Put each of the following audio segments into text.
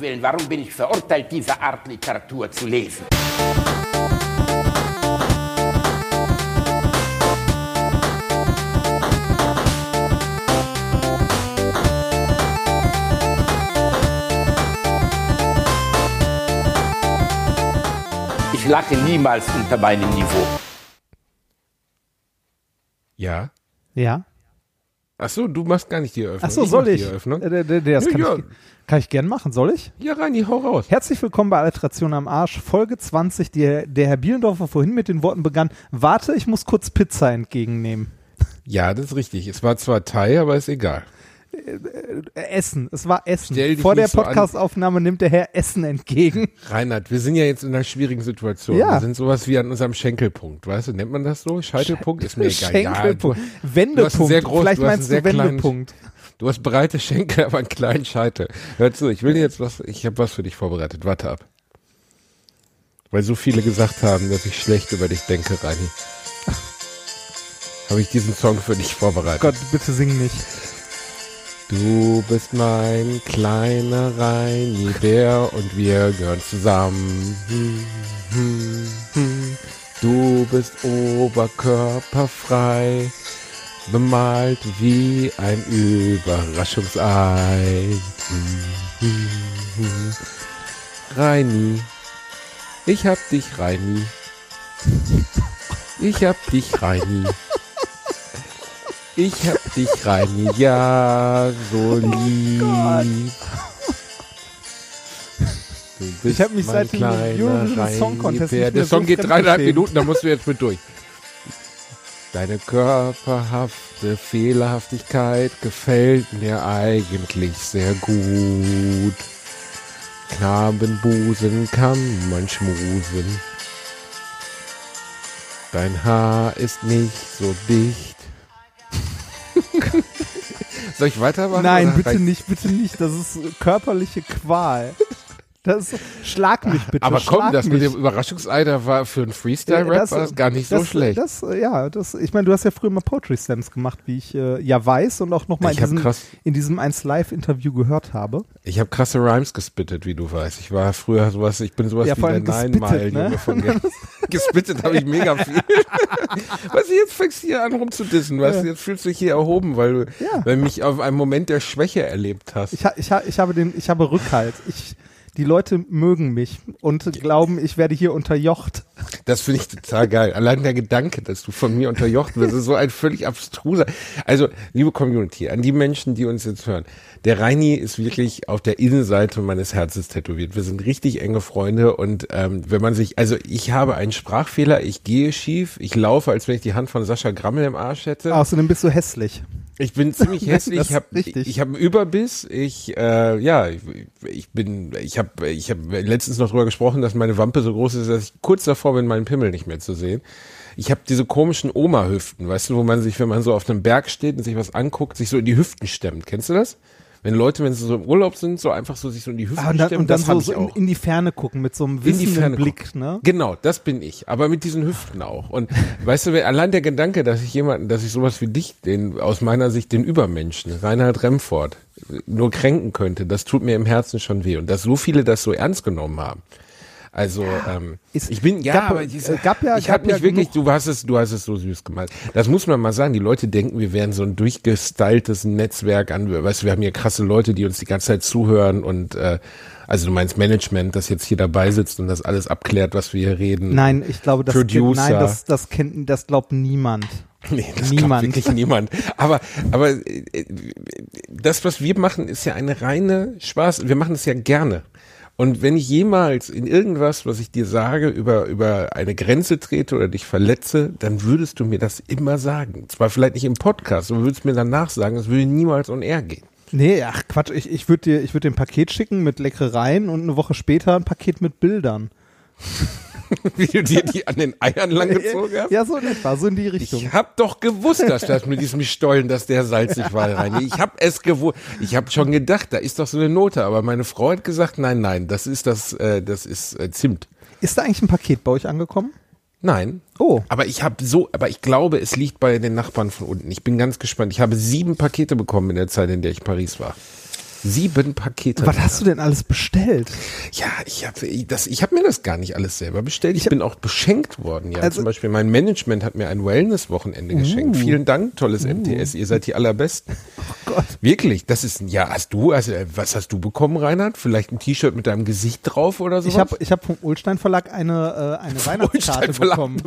Willen, warum bin ich verurteilt, diese Art Literatur zu lesen? Ich lache niemals unter meinem Niveau. Ja. Ja. Ach so, du machst gar nicht die Eröffnung. Ach so, soll ich? Die Eröffnung. Äh, das Ja, kann, ja. Ich, kann ich gern machen. Soll ich? Ja, Reini, hau raus. Herzlich willkommen bei Alliteration am Arsch, Folge 20, die der Herr Bielendorfer vorhin mit den Worten begann, warte, ich muss kurz Pizza entgegennehmen. Ja, das ist richtig. Es war zwar Thai, aber ist egal. Äh, Essen, es war Essen. Vor der nicht so. Podcastaufnahme nimmt der Herr Essen entgegen. Reinhard, wir sind ja jetzt in einer schwierigen Situation. Ja. Wir sind sowas wie an unserem Schenkelpunkt, weißt du? Nennt man das so? Scheitelpunkt? Ist mir egal. Schenkelpunkt. Ja, du, Wendepunkt. du hast sehr groß- Vielleicht du meinst du sehr kleinen- Wendepunkt. du hast breite Schenkel, aber einen kleinen Scheitel. Hör zu, ich will dir jetzt was, ich habe was für dich vorbereitet. Warte ab. Weil so viele gesagt haben, dass ich schlecht über dich denke, Reini. Habe ich diesen Song für dich vorbereitet. Gott, bitte sing nicht. Du bist mein kleiner Reini-Bär und wir gehören zusammen. Du bist oberkörperfrei, bemalt wie ein Überraschungsei. Reini, ich hab dich, Reini. Ich hab dich, Reini. Ich hab dich, Reini, ja, so lieb. Du bist Ich hab mich seit dem Eurovision Song Contest Der Song so geht dreieinhalb. Minuten, da musst du jetzt mit durch. Deine körperhafte Fehlerhaftigkeit gefällt mir eigentlich sehr gut. Knabenbusen kann man schmusen. Dein Haar ist nicht so dicht. Soll ich weitermachen? Nein, bitte reicht- nicht, bitte nicht. Das ist körperliche Qual. Das schlag mich bitte. Aber komm, das mich. mit dem Überraschungsei, da war für einen Freestyle-Rap Das- war das gar nicht so das, schlecht. Das, äh, ja, das, ich meine, du hast ja früher mal Poetry Slams gemacht, wie ich äh, ja weiß und auch nochmal in, diesem- krass- in diesem 1 Live-Interview gehört habe. Ich habe krasse Rhymes gespittet, wie du weißt. Ich war früher sowas, ich bin sowas Ja, wie der Nine Mile ne? Von Ge Gespittet habe ich mega viel. weißt du, jetzt fängst du hier an rumzudissen, weißt du, jetzt fühlst du dich hier erhoben, weil du Ja. weil mich auf einen Moment der Schwäche erlebt hast. Ich, ha, ich, ha, ich habe den, ich habe Rückhalt. Ich, die Leute mögen mich und glauben, ich werde hier unterjocht. Das finde ich total geil. Allein der Gedanke, dass du von mir unterjocht wirst, ist so ein völlig abstruser. Also, liebe Community, an die Menschen, die uns jetzt hören. Der Reini ist wirklich auf der Innenseite meines Herzens tätowiert. Wir sind richtig enge Freunde und ähm, wenn man sich, also ich habe einen Sprachfehler, ich gehe schief, ich laufe, als wenn ich die Hand von Sascha Grammel im Arsch hätte. Außerdem bist du hässlich. Ich bin ziemlich hässlich. Ich habe ich hab einen Überbiss. Ich äh, ja, ich, ich bin ich habe ich habe letztens noch drüber gesprochen, dass meine Wampe so groß ist, dass ich kurz davor bin, meinen Pimmel nicht mehr zu sehen. Ich habe diese komischen Oma-Hüften, weißt du, wo man sich, wenn man so auf einem Berg steht und sich was anguckt, sich so in die Hüften stemmt. Kennst du das? Wenn Leute, wenn sie so im Urlaub sind, so einfach so sich so in die Hüften Ah, und dann, stemmen, und dann das so, habe ich so in, in die Ferne gucken mit so einem wissenden Blick, gucken. ne? Genau, das bin ich. Aber mit diesen Hüften auch. Und weißt du, allein der Gedanke, dass ich jemanden, dass ich sowas wie dich, den, aus meiner Sicht den Übermenschen, Reinhard Remford, nur kränken könnte, das tut mir im Herzen schon weh. Und dass so viele das so ernst genommen haben. Also, ähm, Ist- ich bin, ja, gab- aber diese, äh, gab ja- ich gab habe mich ja wirklich, genug- du hast es, du hast es so süß gemacht. Das muss man mal sagen. Die Leute denken, wir wären so ein durchgestyltes Netzwerk an, weißt du, wir haben hier krasse Leute, die uns die ganze Zeit zuhören und, äh, also du meinst Management, das jetzt hier dabei sitzt und das alles abklärt, was wir hier reden. Nein, ich glaube, das, kennt, Producer. nein, das, das kennt, das glaubt niemand. Nee, das Niemand. glaubt wirklich niemand. Aber, aber äh, das, was wir machen, ist ja eine reine Spaß. Wir machen es ja gerne. Und wenn ich jemals in irgendwas, was ich dir sage, über, über eine Grenze trete oder dich verletze, dann würdest du mir das immer sagen. Zwar vielleicht nicht im Podcast, aber würdest mir danach sagen, es würde niemals on air gehen. Nee, ach Quatsch, ich, ich würde dir, ich würde dir ein Paket schicken mit Leckereien und eine Woche später ein Paket mit Bildern. Wie du dir die an den Eiern langgezogen hast. Ja, so in etwa, so in die Richtung. Ich hab doch gewusst, dass das mit diesem Stollen, dass der salzig war, Reini. Ich hab es gewusst. Ich hab schon gedacht, da ist doch so eine Note. Aber meine Frau hat gesagt, nein, nein, das ist das, äh, das ist äh, Zimt. Ist da eigentlich ein Paket bei euch angekommen? Nein. Oh. Aber ich habe so, aber ich glaube, es liegt bei den Nachbarn von unten. Ich bin ganz gespannt. Ich habe sieben Pakete bekommen in der Zeit, in der ich Paris war. Sieben Pakete. Was hast du denn alles bestellt? Ja, ich habe ich habe mir das gar nicht alles selber bestellt. Ich, Ich hab- bin auch beschenkt worden. Ja, Also- zum Beispiel mein Management hat mir ein Wellness-Wochenende geschenkt. Vielen Dank, tolles MTS. Ihr seid die allerbesten. Oh Gott. Wirklich, das ist, ja, hast du, also, äh, was hast du bekommen, Reinhard? Vielleicht ein T-Shirt mit deinem Gesicht drauf oder sowas? Ich habe ich hab vom Ulstein Verlag eine, äh, eine Weihnachtskarte Holstein Verlag bekommen.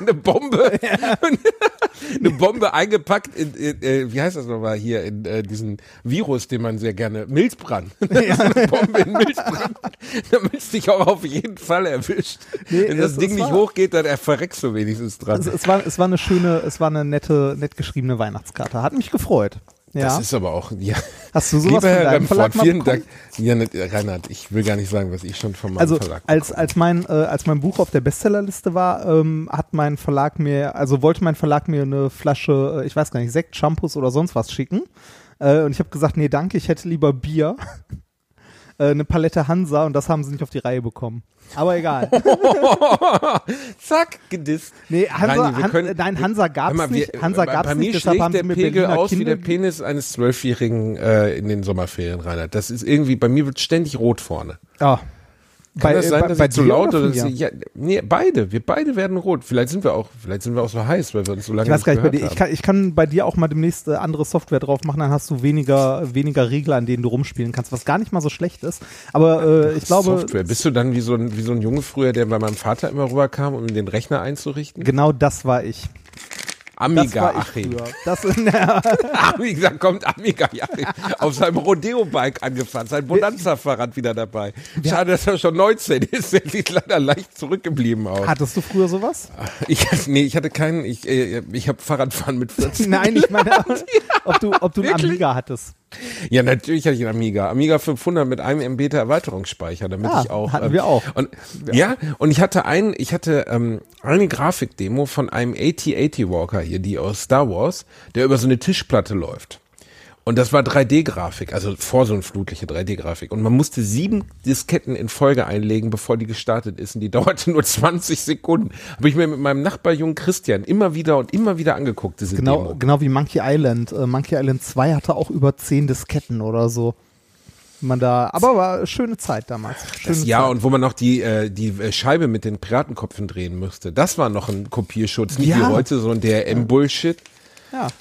eine Bombe, eine Bombe eingepackt in, in äh, wie heißt das nochmal hier, in äh, diesen Virus, den man sehr gerne, Milzbrand. Ja. eine Bombe in Milzbrand, damit es dich auch auf jeden Fall erwischt. Nee, Wenn das Ding nicht hochgeht, dann er verreckst du wenigstens dran. Es, es, war, es war eine schöne, es war eine nette, nett geschriebene Weihnachtskarte. Hat mich gefreut. Ja. Das ist aber auch, ja. Hast du sowas Lieber Herr Remford, vielen? Dank. Ja, ne, Reinhard, ich will gar nicht sagen, was ich schon von meinem Also Verlag als, als, mein, äh, als mein Buch auf der Bestsellerliste war, ähm, hat mein Verlag mir, also wollte mein Verlag mir eine Flasche, äh, ich weiß gar nicht, Sekt, Shampoos oder sonst was schicken. Äh, und ich habe gesagt, nee, danke, ich hätte lieber Bier. äh, eine Palette Hansa und das haben sie nicht auf die Reihe bekommen. Aber egal. Zack, gedisst. Nee, Hansa, Reini, wir Han, können- nein, Hansa gab's mal, wir- nicht. Hansa bei- gab's bei nicht, mir deshalb schlägt haben der sie Pegel Berliner aus wie der Penis eines Zwölfjährigen äh, in den Sommerferien, Reinhard. Das ist irgendwie, bei mir wird ständig rot vorne. Ah. Kann das sein, bei, dass bei ich zu laut oder oder dass ich, ja, nee, beide. Wir beide werden rot. Vielleicht sind wir auch, vielleicht sind wir auch so heiß, weil wir uns so lange Ich weiß gar nicht, bei dir, ich, kann, ich kann bei dir auch mal demnächst äh, andere Software drauf machen, dann hast du weniger, weniger Regler, an denen du rumspielen kannst, was gar nicht mal so schlecht ist. Aber äh, ich glaube, Software. Bist du dann wie so ein, wie so ein Junge früher, der bei meinem Vater immer rüberkam, um den Rechner einzurichten? genau das war ich. Amiga Achim. Das, na, Amiga kommt Amiga Achim auf seinem Rodeo-Bike angefahren, sein Bonanza-Fahrrad wieder dabei. Schade, dass er schon 19 ist. Der sieht leider leicht zurückgeblieben aus. hattest du früher sowas? Ich, nee, ich hatte keinen, ich, äh, ich habe Fahrradfahren mit 14. Nein, ich meine, ob du, ob du einen? Amiga hattest. Ja, natürlich hatte ich einen Amiga. Amiga 500 mit einem MB Erweiterungsspeicher, damit Ah, ich auch. hatten wir auch. Und, ja. und ich hatte einen, ich hatte ähm, eine Grafikdemo von einem AT-80 Walker hier, die aus Star Wars, der über so eine Tischplatte läuft. Und das war 3D-Grafik, also vor so eine flutliche 3D-Grafik. Und man musste sieben Disketten in Folge einlegen, bevor die gestartet ist. Und die dauerte nur 20 Sekunden. Habe ich mir mit meinem Nachbarjungen Christian immer wieder und immer wieder angeguckt, diese Genau, Demo. genau wie Monkey Island. Äh, Monkey Island 2 hatte auch über 10 Disketten oder so. Man da, aber war eine schöne Zeit damals. Schöne Das, ja, Zeit. und wo man noch die, äh, die Scheibe mit den Piratenkopfen drehen müsste. Das war noch ein Kopierschutz, nicht Ja. wie heute so ein DRM-Bullshit. ja.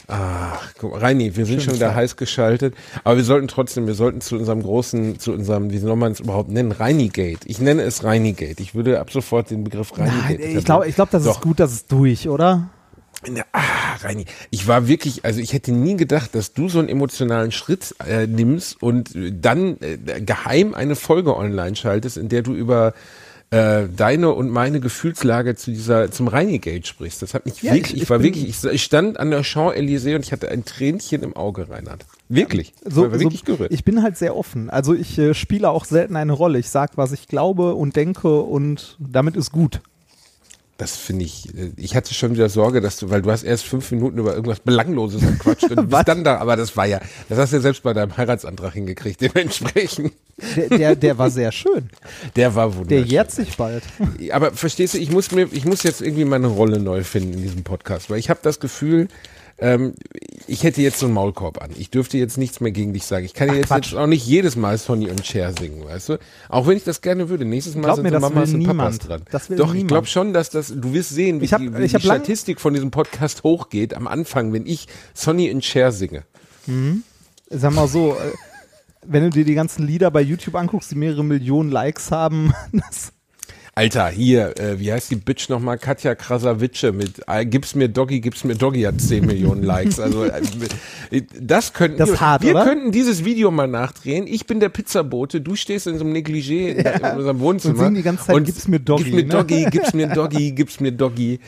Ach, guck mal, Reini, wir sind schon wieder heiß geschaltet. Aber wir sollten trotzdem, wir sollten zu unserem großen, zu unserem, wie soll man es überhaupt nennen? Reinigate. Ich nenne es Reinigate. Ich würde ab sofort den Begriff Reinigate Nein, ich glaube, ich glaub, das Doch. ist gut, das ist durch, oder? Ja, ah, Reini, ich war wirklich, also ich hätte nie gedacht, dass du so einen emotionalen Schritt äh, nimmst und dann äh, geheim eine Folge online schaltest, in der du über äh, deine und meine Gefühlslage zu dieser zum Reinigate sprichst. Das hat mich Ja, wirklich, ich- ich, war wirklich, ich, ich stand an der Champs-Élysées und ich hatte ein Tränchen im Auge, Reinhard. Wirklich. So, ich war wirklich so, gerührt. ich bin halt sehr offen. Also ich äh, spiele auch selten eine Rolle. Ich sag, was ich glaube und denke und damit ist gut. Das finde ich, äh, ich hatte schon wieder Sorge, dass du, weil du hast erst fünf Minuten über irgendwas Belangloses gequatscht und bist dann da, aber das war ja, das hast du ja selbst bei deinem Heiratsantrag hingekriegt, dementsprechend. Der, der, der war sehr schön. Der war Der wunderschön. jährt sich bald. Aber verstehst du, ich muss mir, ich muss jetzt irgendwie meine Rolle neu finden in diesem Podcast, weil ich habe das Gefühl, ähm, ich hätte jetzt so einen Maulkorb an. Ich dürfte jetzt nichts mehr gegen dich sagen. Ich kann Ach, jetzt, jetzt auch nicht jedes Mal Sonny und Cher singen, weißt du? Auch wenn ich das gerne würde. Nächstes Mal Glaub sind mir, so Mamas und Papas niemand. dran. Das will Doch, ich niemand. glaube schon, dass das, du wirst sehen, wie, Ich hab- die, wie ich die Statistik von diesem Podcast hochgeht am Anfang, wenn ich Sonny und Cher singe. Sag mal so, äh, wenn du dir die ganzen Lieder bei YouTube anguckst, die mehrere Millionen Likes haben, das, Alter, hier, äh, wie heißt die Bitch nochmal? Katja Krasavice mit äh, Gib's mir Doggy, gib's mir Doggy hat 10 Millionen Likes. Also äh, das könnten Das ist hart, wir oder? könnten dieses Video mal nachdrehen. Ich bin der Pizzabote, du stehst in so einem Negligé in, in unserem Wohnzimmer Und singen die ganze Zeit, "Gib's mir Doggy", Gib's mir ne? Doggy, gib's mir Doggy, gib's mir Doggy.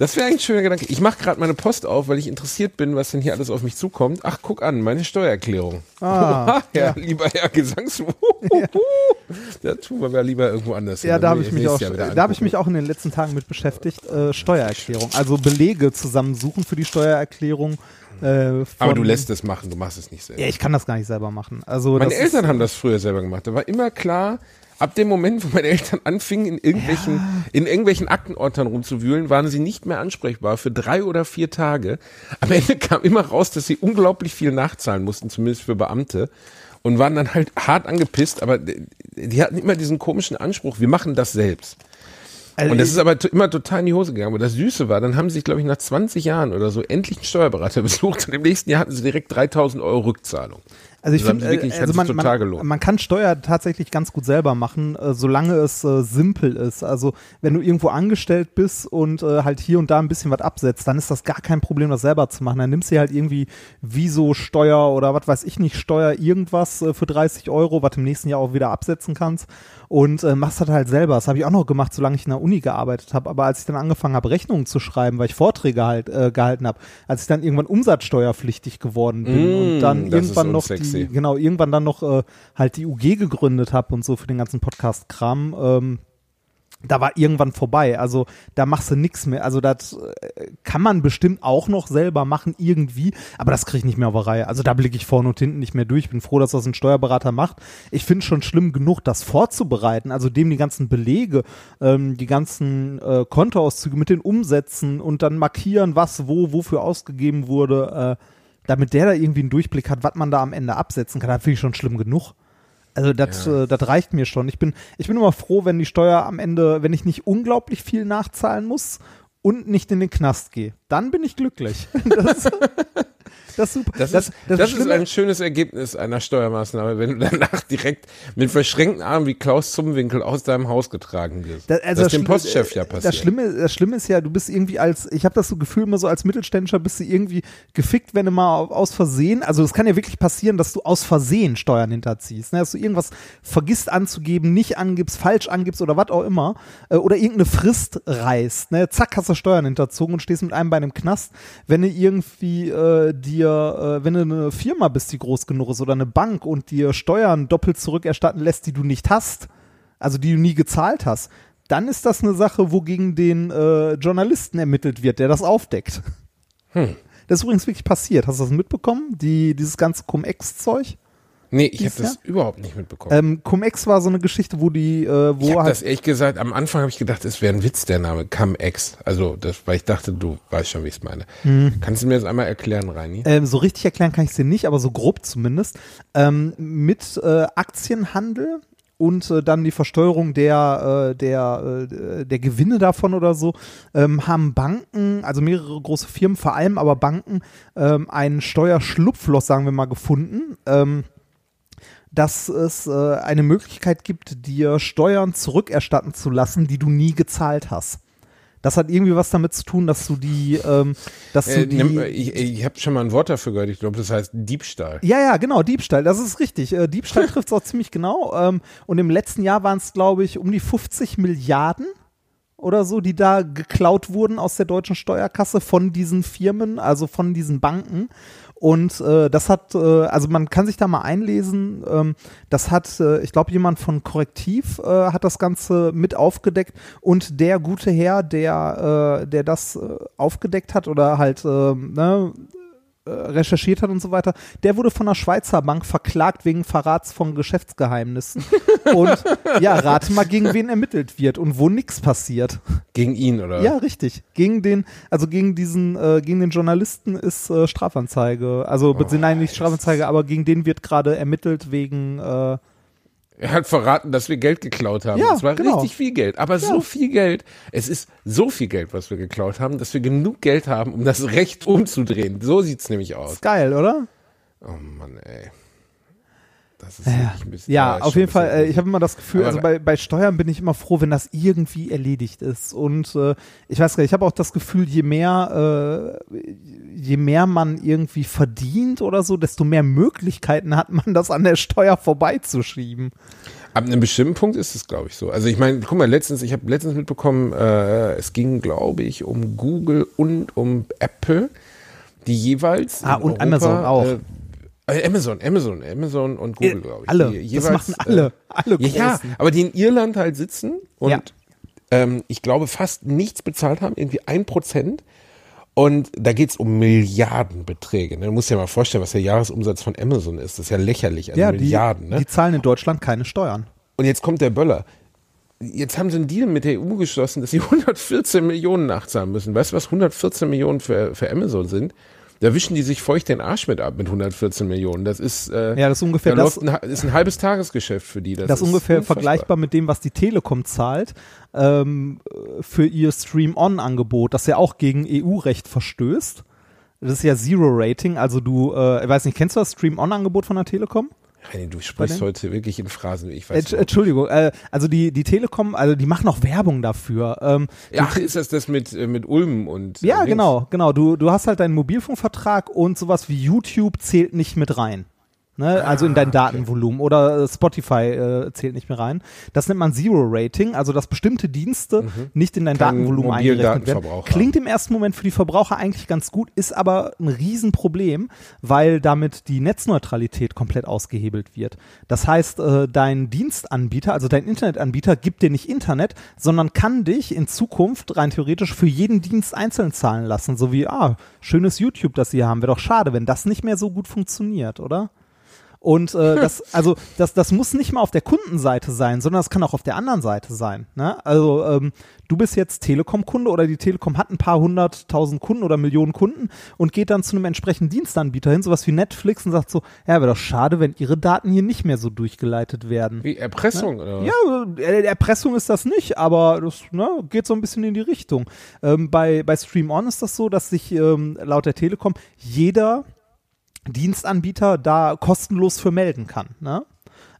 Das wäre eigentlich ein schöner Gedanke. Ich mache gerade meine Post auf, weil ich interessiert bin, was denn hier alles auf mich zukommt. Ach, guck an, meine Steuererklärung. Ah, ja, lieber Herr Gesangs. Da tun wir mal lieber irgendwo anders. ja, da habe ich mich auch, da habe ich mich auch in den letzten Tagen mit beschäftigt. Äh, Steuererklärung, also Belege zusammensuchen für die Steuererklärung. Äh, Aber du lässt es machen, du machst es nicht selber. Ja, ich kann das gar nicht selber machen. Also meine Eltern haben das früher selber gemacht. Da war immer klar, ab dem Moment, wo meine Eltern anfingen, in irgendwelchen, in irgendwelchen Aktenordnern rumzuwühlen, waren sie nicht mehr ansprechbar für drei oder vier Tage. Am Ende kam immer raus, dass sie unglaublich viel nachzahlen mussten, zumindest für Beamte. und waren dann halt hart angepisst, aber die hatten immer diesen komischen Anspruch, wir machen das selbst. Also Und das ist aber immer total in die Hose gegangen. Aber das Süße war, dann haben sie sich, glaube ich, nach 20 Jahren oder so endlich einen Steuerberater besucht und im nächsten Jahr hatten sie direkt 3000 Euro Rückzahlung. Also ich finde, wirklich- äh, also man, man, man kann Steuer tatsächlich ganz gut selber machen, äh, solange es äh, simpel ist. Also wenn du irgendwo angestellt bist und äh, halt hier und da ein bisschen was absetzt, dann ist das gar kein Problem, das selber zu machen. Dann nimmst du halt irgendwie Viso Steuer oder was weiß ich nicht, Steuer irgendwas äh, für 30 Euro, was im nächsten Jahr auch wieder absetzen kannst und äh, machst das halt selber. Das habe ich auch noch gemacht, solange ich in der Uni gearbeitet habe. Aber als ich dann angefangen habe, Rechnungen zu schreiben, weil ich Vorträge halt äh, gehalten habe, als ich dann irgendwann umsatzsteuerpflichtig geworden bin Mm, und dann irgendwann noch die, genau, irgendwann dann noch äh, halt die UG gegründet habe und so für den ganzen Podcast-Kram, ähm, da war irgendwann vorbei. Also da machst du nichts mehr. Also das äh, kann man bestimmt auch noch selber machen irgendwie, aber das kriege ich nicht mehr auf der Reihe. Also da blicke ich vorne und hinten nicht mehr durch. Ich bin froh, dass das ein Steuerberater macht. Ich finde schon schlimm genug, das vorzubereiten, also dem die ganzen Belege, ähm, die ganzen äh, Kontoauszüge mit den Umsätzen und dann markieren, was wo, wofür ausgegeben wurde, äh, damit der da irgendwie einen Durchblick hat, was man da am Ende absetzen kann. Das finde ich schon schlimm genug. Also das, Ja. äh, das reicht mir schon. Ich bin, ich bin immer froh, wenn die Steuer am Ende, wenn ich nicht unglaublich viel nachzahlen muss und nicht in den Knast gehe. Dann bin ich glücklich. Das, das ist super. Das, ist, das, ist Schlimme- ein schönes Ergebnis einer Steuermaßnahme, wenn du danach direkt mit verschränkten Armen wie Klaus Zumwinkel aus deinem Haus getragen wirst. Da- also das ist dem Postchef ja Das passiert. Schlimme, das Schlimme ist ja, du bist irgendwie als, ich habe das so Gefühl immer so als Mittelständischer bist du irgendwie gefickt, wenn du mal aus Versehen, also es kann ja wirklich passieren, dass du aus Versehen Steuern hinterziehst, ne? dass du irgendwas vergisst anzugeben, nicht angibst, falsch angibst oder was auch immer, äh, oder irgendeine Frist reißt, ne? zack, hast du Steuern hinterzogen und stehst mit einem Bein im Knast, wenn du irgendwie äh, dir, äh, wenn du eine Firma bist, die groß genug ist oder eine Bank und dir Steuern doppelt zurückerstatten lässt, die du nicht hast, also die du nie gezahlt hast, dann ist das eine Sache, wo gegen den äh, Journalisten ermittelt wird, der das aufdeckt. Hm. Das ist übrigens wirklich passiert. Hast du das mitbekommen? Die, dieses ganze Cum-Ex-Zeug? Nee, ich habe das überhaupt nicht mitbekommen. Ähm, Cum-Ex war so eine Geschichte, wo die, äh, ich wo habe halt, das ehrlich gesagt, am Anfang habe ich gedacht, es wäre ein Witz, der Name Cum-Ex. Also, das, weil ich dachte, du weißt schon, wie ich es meine. Hm. Kannst du mir das einmal erklären, Reini? ähm, so richtig erklären kann ich es dir nicht, aber so grob zumindest, ähm, mit äh, Aktienhandel und äh, dann die Versteuerung der, äh, der, äh, der Gewinne davon oder so, ähm, haben Banken, also mehrere große Firmen, vor allem aber Banken, ähm, ein Steuerschlupfloch, sagen wir mal, gefunden. Ähm, dass es äh, eine Möglichkeit gibt, dir Steuern zurückerstatten zu lassen, die du nie gezahlt hast. Das hat irgendwie was damit zu tun, dass du die, ähm, dass du Äh, die, nimm, ich ich habe schon mal ein Wort dafür gehört. Ich glaube, das heißt Diebstahl. ja, ja, genau, Diebstahl, das ist richtig. Äh, Diebstahl trifft es auch ziemlich genau. Ähm, und im letzten Jahr waren es, glaube ich, um die 50 Milliarden oder so, die da geklaut wurden aus der deutschen Steuerkasse von diesen Firmen, also von diesen Banken. Und äh, das hat, äh, also man kann sich da mal einlesen, ähm, das hat, äh, ich glaube, jemand von Korrektiv äh, hat das Ganze mit aufgedeckt. Und der gute Herr, der, äh, der das äh, aufgedeckt hat oder halt, äh, ne, recherchiert hat und so weiter, der wurde von einer Schweizer Bank verklagt wegen Verrats von Geschäftsgeheimnissen. und ja, rate mal, gegen wen ermittelt wird und wo nichts passiert. Gegen ihn, oder? Ja, richtig. Gegen den, also gegen diesen, äh, gegen den Journalisten ist äh, Strafanzeige. Also, oh, nein, nicht Strafanzeige, aber gegen den wird gerade ermittelt wegen, äh, Er hat verraten, dass wir Geld geklaut haben. Ja, es war genau. richtig viel Geld. Aber so viel Geld. Es ist so viel Geld, was wir geklaut haben, dass wir genug Geld haben, um das Recht umzudrehen. So sieht's nämlich aus. ist geil, oder? Oh Mann, ey. Das ist Ja, ein bisschen. ja auf jeden Fall. Äh, ich habe immer das Gefühl, also bei, bei Steuern bin ich immer froh, wenn das irgendwie erledigt ist. Und äh, ich weiß gar nicht, ich habe auch das Gefühl, je mehr, äh, je mehr man irgendwie verdient oder so, desto mehr Möglichkeiten hat man, das an der Steuer vorbeizuschieben. Ab einem bestimmten Punkt ist es, glaube ich, so. Also ich meine, guck mal, letztens, ich habe letztens mitbekommen, äh, es ging, glaube ich, um Google und um Apple, die jeweils. Ah, und Amazon auch. Äh, äh, Amazon, Amazon, Amazon und Google, glaube ich. Alle. Die das machen alle. alle Äh, ja, Großen. aber die in Irland halt sitzen und Ja. ähm, ich glaube fast nichts bezahlt haben, irgendwie ein Prozent. Und da geht's um Milliardenbeträge. Ne? Du musst dir mal vorstellen, was der Jahresumsatz von Amazon ist. Das ist ja lächerlich. Also ja, die, Milliarden. ne? die zahlen in Deutschland keine Steuern. Und jetzt kommt der Böller. Jetzt haben sie einen Deal mit der EU geschlossen, dass sie 114 Millionen nachzahlen müssen. Weißt du, was 114 Millionen für, für Amazon sind? Da wischen die sich feucht den Arsch mit ab mit 114 Millionen. Das ist, äh, Ja, das ist ungefähr da das, ein, ist ein halbes Tagesgeschäft für die. Das, das ist ungefähr unfassbar. vergleichbar mit dem, was die Telekom zahlt ähm, für ihr Stream-On-Angebot, das ja auch gegen EU-Recht verstößt. Das ist ja Zero-Rating, also du, äh, ich weiß nicht, kennst du das Stream-On-Angebot von der Telekom? Reini, du sprichst heute wirklich in Phrasen. Ich weiß Entsch- nicht. Entschuldigung, äh, also die, die Telekom, also die machen auch Werbung dafür. Ähm, Ach, ist das das mit, äh, mit Ulm und. Ja, äh, Dings? genau, genau. Du, du hast halt deinen Mobilfunkvertrag und sowas wie YouTube zählt nicht mit rein. Ne? Also in dein okay. Datenvolumen oder äh, Spotify äh, zählt nicht mehr rein. Das nennt man Zero Rating, also dass bestimmte Dienste nicht in dein Keinen Datenvolumen eingerechnet werden. Klingt im ersten Moment für die Verbraucher eigentlich ganz gut, ist aber ein Riesenproblem, weil damit die Netzneutralität komplett ausgehebelt wird. Das heißt, äh, dein Dienstanbieter, also dein Internetanbieter, gibt dir nicht Internet, sondern kann dich in Zukunft rein theoretisch für jeden Dienst einzeln zahlen lassen. So wie, ah, schönes YouTube, das sie haben. Wäre doch schade, wenn das nicht mehr so gut funktioniert, oder? Und äh, das, also das, das muss nicht mal auf der Kundenseite sein, sondern das kann auch auf der anderen Seite sein. Ne? Also ähm, du bist jetzt Telekom-Kunde oder die Telekom hat ein paar hunderttausend Kunden oder Millionen Kunden und geht dann zu einem entsprechenden Dienstanbieter hin, sowas wie Netflix und sagt so, ja, wäre doch schade, wenn ihre Daten hier nicht mehr so durchgeleitet werden. Wie Erpressung oder was? Ja, äh, Erpressung ist das nicht, aber das ne, geht so ein bisschen in die Richtung. Ähm, bei, bei Stream On ist das so, dass sich ähm, laut der Telekom jeder Dienstanbieter da kostenlos für melden kann. Ne?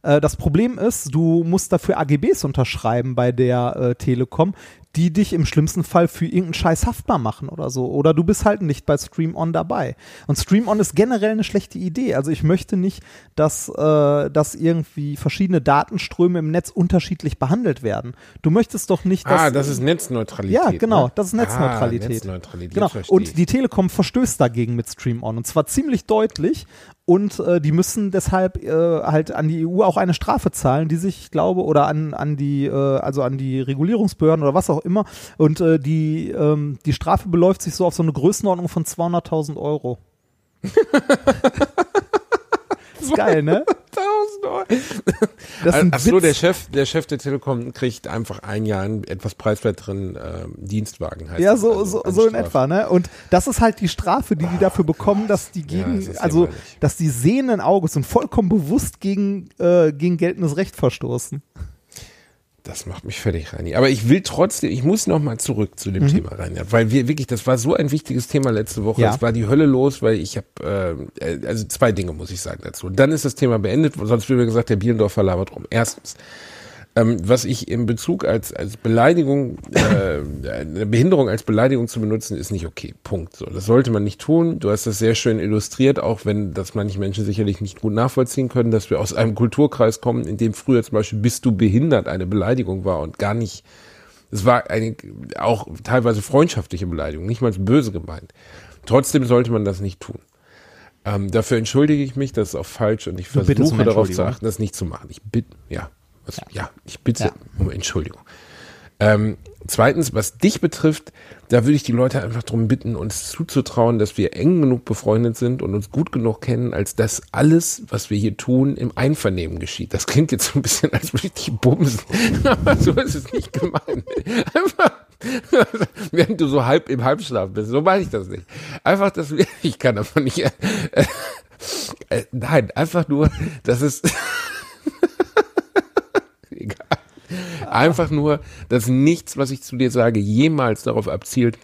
Äh, das Problem ist, du musst dafür AGBs unterschreiben bei der äh, Telekom, die dich im schlimmsten Fall für irgendeinen Scheiß haftbar machen oder so. Oder du bist halt nicht bei Stream On dabei. Und Stream On ist generell eine schlechte Idee. Also ich möchte nicht, dass, äh, dass irgendwie verschiedene Datenströme im Netz unterschiedlich behandelt werden. Du möchtest doch nicht, dass. Ah, das ist Netzneutralität. Ja, genau, ne? das ist Netzneutralität. Ah, Netzneutralität. Genau. Und die Telekom verstößt dagegen mit Stream On und zwar ziemlich deutlich. Und äh, die müssen deshalb äh, halt an die EU auch eine Strafe zahlen, die sich, ich glaube, oder an, an die, äh, also an die Regulierungsbehörden oder was auch immer. Und äh, die, ähm, die Strafe beläuft sich so auf so eine Größenordnung von 200.000 Euro. ist geil, ne? 1000 Euro. Das ist ein Ach so, der Chef, der Chef der Telekom kriegt einfach ein Jahr einen etwas preiswerteren ähm, Dienstwagen. Heißt Ja, das so, also, so, so in etwa, ne? Und das ist halt die Strafe, die die dafür bekommen, dass die gegen, es ist also, dass die sehenden Auges und vollkommen bewusst gegen, äh, gegen geltendes Recht verstoßen. Das macht mich völlig rein. Aber ich will trotzdem, ich muss noch mal zurück zu Mhm. dem Thema rein, weil wir wirklich, das war so ein wichtiges Thema letzte Woche. Ja. Es war die Hölle los, weil ich habe, äh, also zwei Dinge muss ich sagen dazu. Dann ist das Thema beendet, sonst würde gesagt, der Bielendorfer labert rum. Erstens, ähm, was ich in Bezug als, als Beleidigung, äh, eine Behinderung als Beleidigung zu benutzen, ist nicht okay. Punkt. So, das sollte man nicht tun. Du hast das sehr schön illustriert, auch wenn das manche Menschen sicherlich nicht gut nachvollziehen können, dass wir aus einem Kulturkreis kommen, in dem früher zum Beispiel bist du behindert eine Beleidigung war und gar nicht, es war eine auch teilweise freundschaftliche Beleidigung, nicht mal böse gemeint. Trotzdem sollte man das nicht tun. Ähm, dafür entschuldige ich mich, das ist auch falsch und ich Du versuche darauf zu achten, das nicht zu machen. Ich bitte, ja, was, ja. ich bitte Ja. um Entschuldigung. Ähm, zweitens, was dich betrifft, da würde ich die Leute einfach darum bitten, uns zuzutrauen, dass wir eng genug befreundet sind und uns gut genug kennen, als dass alles, was wir hier tun, im Einvernehmen geschieht. Das klingt jetzt so ein bisschen, als würde ich dich bumsen, aber so ist es nicht gemeint. Einfach, während du so halb im Halbschlaf bist, so meine ich das nicht. Einfach, dass wir, ich kann aber nicht, äh, äh, nein, einfach nur, dass es, egal. Einfach nur, dass nichts, was ich zu dir sage, jemals darauf abzielt,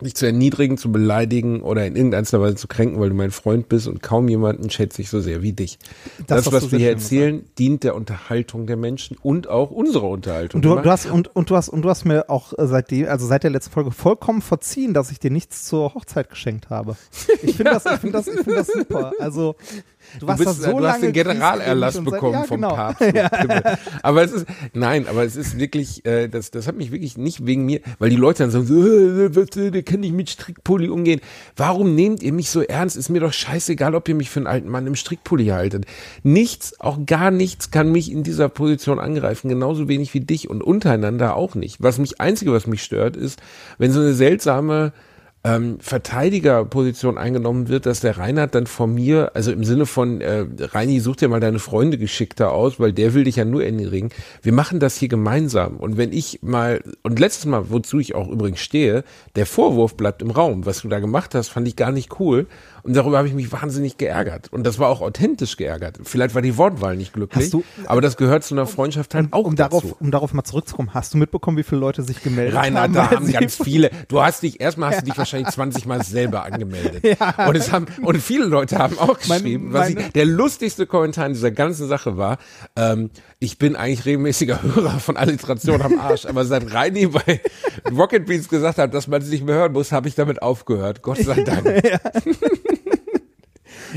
dich zu erniedrigen, zu beleidigen oder in irgendeiner Weise zu kränken, weil du mein Freund bist und kaum jemanden schätze ich so sehr wie dich. Das Das, was wir hier erzählen, dient der Unterhaltung der Menschen und auch unserer Unterhaltung. Und du, du hast und, und du hast und du hast mir auch äh, seitdem, also seit der letzten Folge vollkommen verziehen, dass ich dir nichts zur Hochzeit geschenkt habe. Ich finde das, ich finde das, ich finde das super. Also du, warst Du, bist, so du hast den Generalerlass bekommen seit- ja, vom genau. Papst. mit Himmel. Aber es ist, nein, aber es ist wirklich, äh, das, das hat mich wirklich nicht wegen mir, weil die Leute dann sagen so, äh, äh, der kann nicht mit Strickpulli umgehen. Warum nehmt ihr mich so ernst? Ist mir doch scheißegal, ob ihr mich für einen alten Mann im Strickpulli haltet. Nichts, auch gar nichts kann mich in dieser Position angreifen, genauso wenig wie dich und untereinander auch nicht. Was mich, einzige, was mich stört, ist, wenn so eine seltsame, ähm, Verteidigerposition eingenommen wird, dass der Reinhard dann von mir, also im Sinne von, äh, Reini, such dir mal deine Freunde geschickter aus, weil der will dich ja nur in den Ring. Wir machen das hier gemeinsam. Und wenn ich mal, und letztes Mal, wozu ich auch übrigens stehe, der Vorwurf bleibt im Raum. Was du da gemacht hast, fand ich gar nicht cool. Und darüber habe ich mich wahnsinnig geärgert. Und das war auch authentisch geärgert. Vielleicht war die Wortwahl nicht glücklich, Hast du- aber das gehört zu einer Freundschaft halt auch um dazu. darauf, um darauf mal zurückzukommen, hast du mitbekommen, wie viele Leute sich gemeldet Reinhard, haben? da weil haben sie- ganz viele. Du hast dich, erstmal hast du dich wahrscheinlich 20 Mal selber angemeldet. Und es haben, und viele Leute haben auch Meine- geschrieben, was ich, meine- der lustigste Kommentar in dieser ganzen Sache war, ähm, ich bin eigentlich regelmäßiger Hörer von Alliteration am Arsch, aber seit Reini bei Rocket Beans gesagt hat, dass man es nicht mehr hören muss, habe ich damit aufgehört. Gott sei Dank.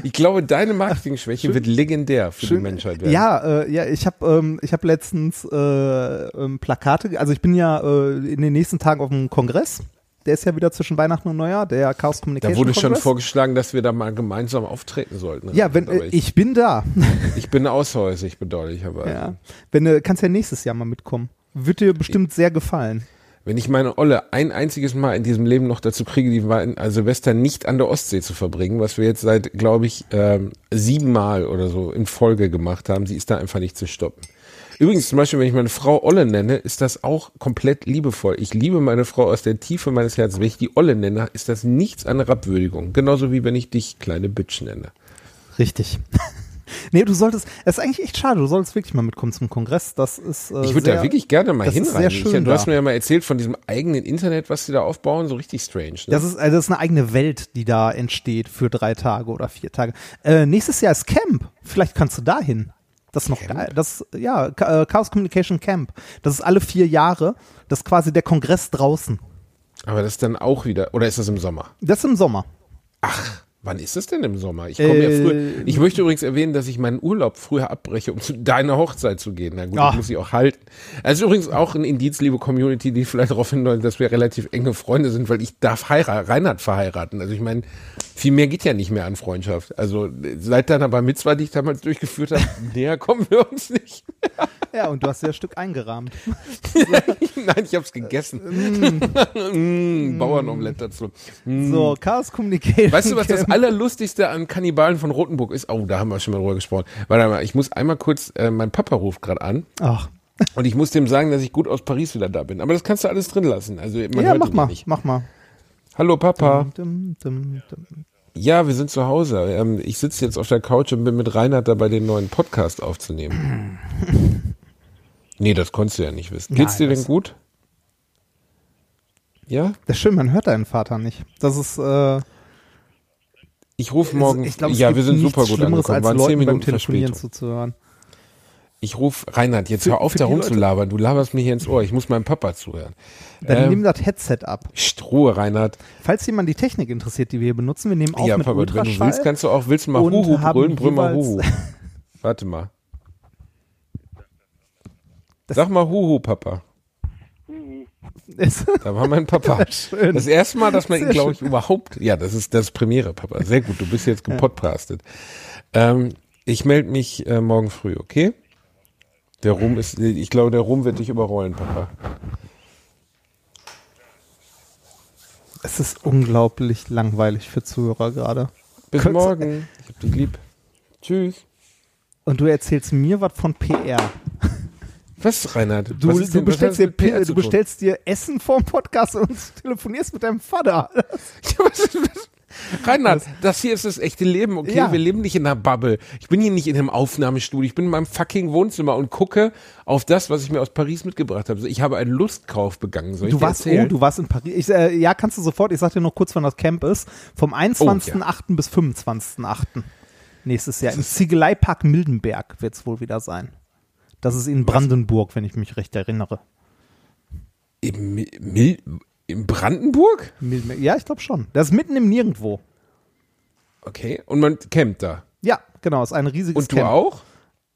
Ich glaube, deine Marketing-Schwäche wird legendär für die Menschheit werden. Ja, äh, ja, ich habe ähm, ich habe letztens äh, ähm, Plakate, also ich bin ja äh, in den nächsten Tagen auf dem Kongress. Der ist ja wieder zwischen Weihnachten und Neujahr, der Chaos Communication Da wurde schon Kongress. vorgeschlagen, dass wir da mal gemeinsam auftreten sollten. Ja, wenn äh, ich bin da. Ich bin aushäusig bedauerlicherweise. ja. Wenn du kannst ja nächstes Jahr mal mitkommen. Wird dir bestimmt sehr gefallen. Wenn ich meine Olle ein einziges Mal in diesem Leben noch dazu kriege, die also Silvester nicht an der Ostsee zu verbringen, was wir jetzt seit, glaube ich, ähm, sieben Mal oder so in Folge gemacht haben, sie ist da einfach nicht zu stoppen. Übrigens, zum Beispiel, wenn ich meine Frau Olle nenne, ist das auch komplett liebevoll. Ich liebe meine Frau aus der Tiefe meines Herzens. Wenn ich die Olle nenne, ist das nichts an Herabwürdigung. Genauso wie wenn ich dich kleine Bitch nenne. Richtig. nee, du solltest, es ist eigentlich echt schade, du solltest wirklich mal mitkommen zum Kongress. Das ist äh, Ich würde da wirklich gerne mal hinreisen. Ich- schön du hast mir ja mal erzählt von diesem eigenen Internet, was sie da aufbauen, so richtig strange. Ne? Das ist, also das ist eine eigene Welt, die da entsteht für drei Tage oder vier Tage. Äh, nächstes Jahr ist Camp. Vielleicht kannst du da hin. Das ist noch Camp? geil. Das, ja, äh, Chaos Communication Camp. Das ist alle vier Jahre. Das ist quasi der Kongress draußen. Aber das ist dann auch wieder, oder ist das im Sommer? Das ist im Sommer. Wann ist es denn im Sommer? Ich komme ja Äh, früh. Ich möchte übrigens erwähnen, dass ich meinen Urlaub früher abbreche, um zu deiner Hochzeit zu gehen. Na gut, Ah. das muss ich auch halten. Also übrigens auch ein Indiz, liebe Community, die vielleicht darauf hindeuten, dass wir relativ enge Freunde sind, weil ich darf heiraten, Reinhard verheiraten. Also ich meine, viel mehr geht ja nicht mehr an Freundschaft. Also seit deiner Bar Mitzwa, die ich damals durchgeführt habe, näher kommen wir uns nicht. Ja, und du hast ja das Stück eingerahmt. Nein, ich habe es gegessen. mm, Bauernomelett dazu. Mm. So, Chaos Communication Weißt du, was das. Allerlustigste an Kannibalen von Rotenburg ist? Oh, da haben wir schon mal drüber gesprochen. Warte mal, ich muss einmal kurz, äh, mein Papa ruft gerade an Ach, und ich muss dem sagen, dass ich gut aus Paris wieder da bin. Aber das kannst du alles drin lassen. Also man ja, mach mal, Nicht. mach mal. Hallo Papa. Dum, dum, dum. Ja, wir sind zu Hause. Ähm, ich sitze jetzt auf der Couch und bin mit Reinhard dabei, den neuen Podcast aufzunehmen. nee, das konntest du ja nicht wissen. Geht's Nein, dir denn gut? Ja? Das ist schön, man hört deinen Vater nicht. Das ist, äh, Ich rufe morgen. ich glaube, es ja, wir sind super gut Schlimmeres, angekommen. Waren zehn Minuten Verspätung. zuzuhören. Ich rufe Reinhard, jetzt Für- hör auf, da rumzulabern. Du laberst mir hier ins Ohr. Ich muss meinem Papa zuhören. Dann Ähm, nimm das Headset ab. Struhe, Reinhard. Falls jemand die Technik interessiert, die wir hier benutzen, wir nehmen auf ja, mit Papa, wenn du Ultraschall. willst, kannst du auch, willst du mal Huhu brüllen, brüll mal Huhu. Warte mal. Sag mal Huhu, Papa. Da war mein Papa. schön. Das erste Mal, dass man ihn, glaube ich, überhaupt, ja, das ist das Premiere, Papa. Sehr gut, du bist jetzt gepodcastet. Ähm, ich melde mich äh, morgen früh, okay? Der Rum ist, ich glaube, der Rum wird dich überrollen, Papa. es ist unglaublich langweilig für Zuhörer gerade. Bis Könnt's- morgen. Ich hab dich lieb. Tschüss. Und du erzählst mir was von PR. Was, Reinhard? Du, was du, denn- bestellst dir, du bestellst dir Essen vorm Podcast und telefonierst mit deinem Vater. Ja, was? Reinhard, das hier ist das echte Leben, okay? Ja. Wir leben nicht in einer Bubble. Ich bin hier nicht in einem Aufnahmestudio. Ich bin in meinem fucking Wohnzimmer und gucke auf das, was ich mir aus Paris mitgebracht habe. Ich habe einen Lustkauf begangen. Soll Du warst, oh, du warst in Paris. Ich, äh, ja, kannst du sofort. Ich sag dir noch kurz, wann das Camp ist. Vom 21.08. bis 25.08. nächstes Jahr. Im Ziegeleipark Mildenberg wird es wohl wieder sein. Das ist in Brandenburg, wenn ich mich recht erinnere. Im, Mil in Brandenburg? Ja, ich glaube schon. Das ist mitten im Nirgendwo. Okay. Und man campt da. Ja, genau. Ist ein riesiges Und du Camp. auch?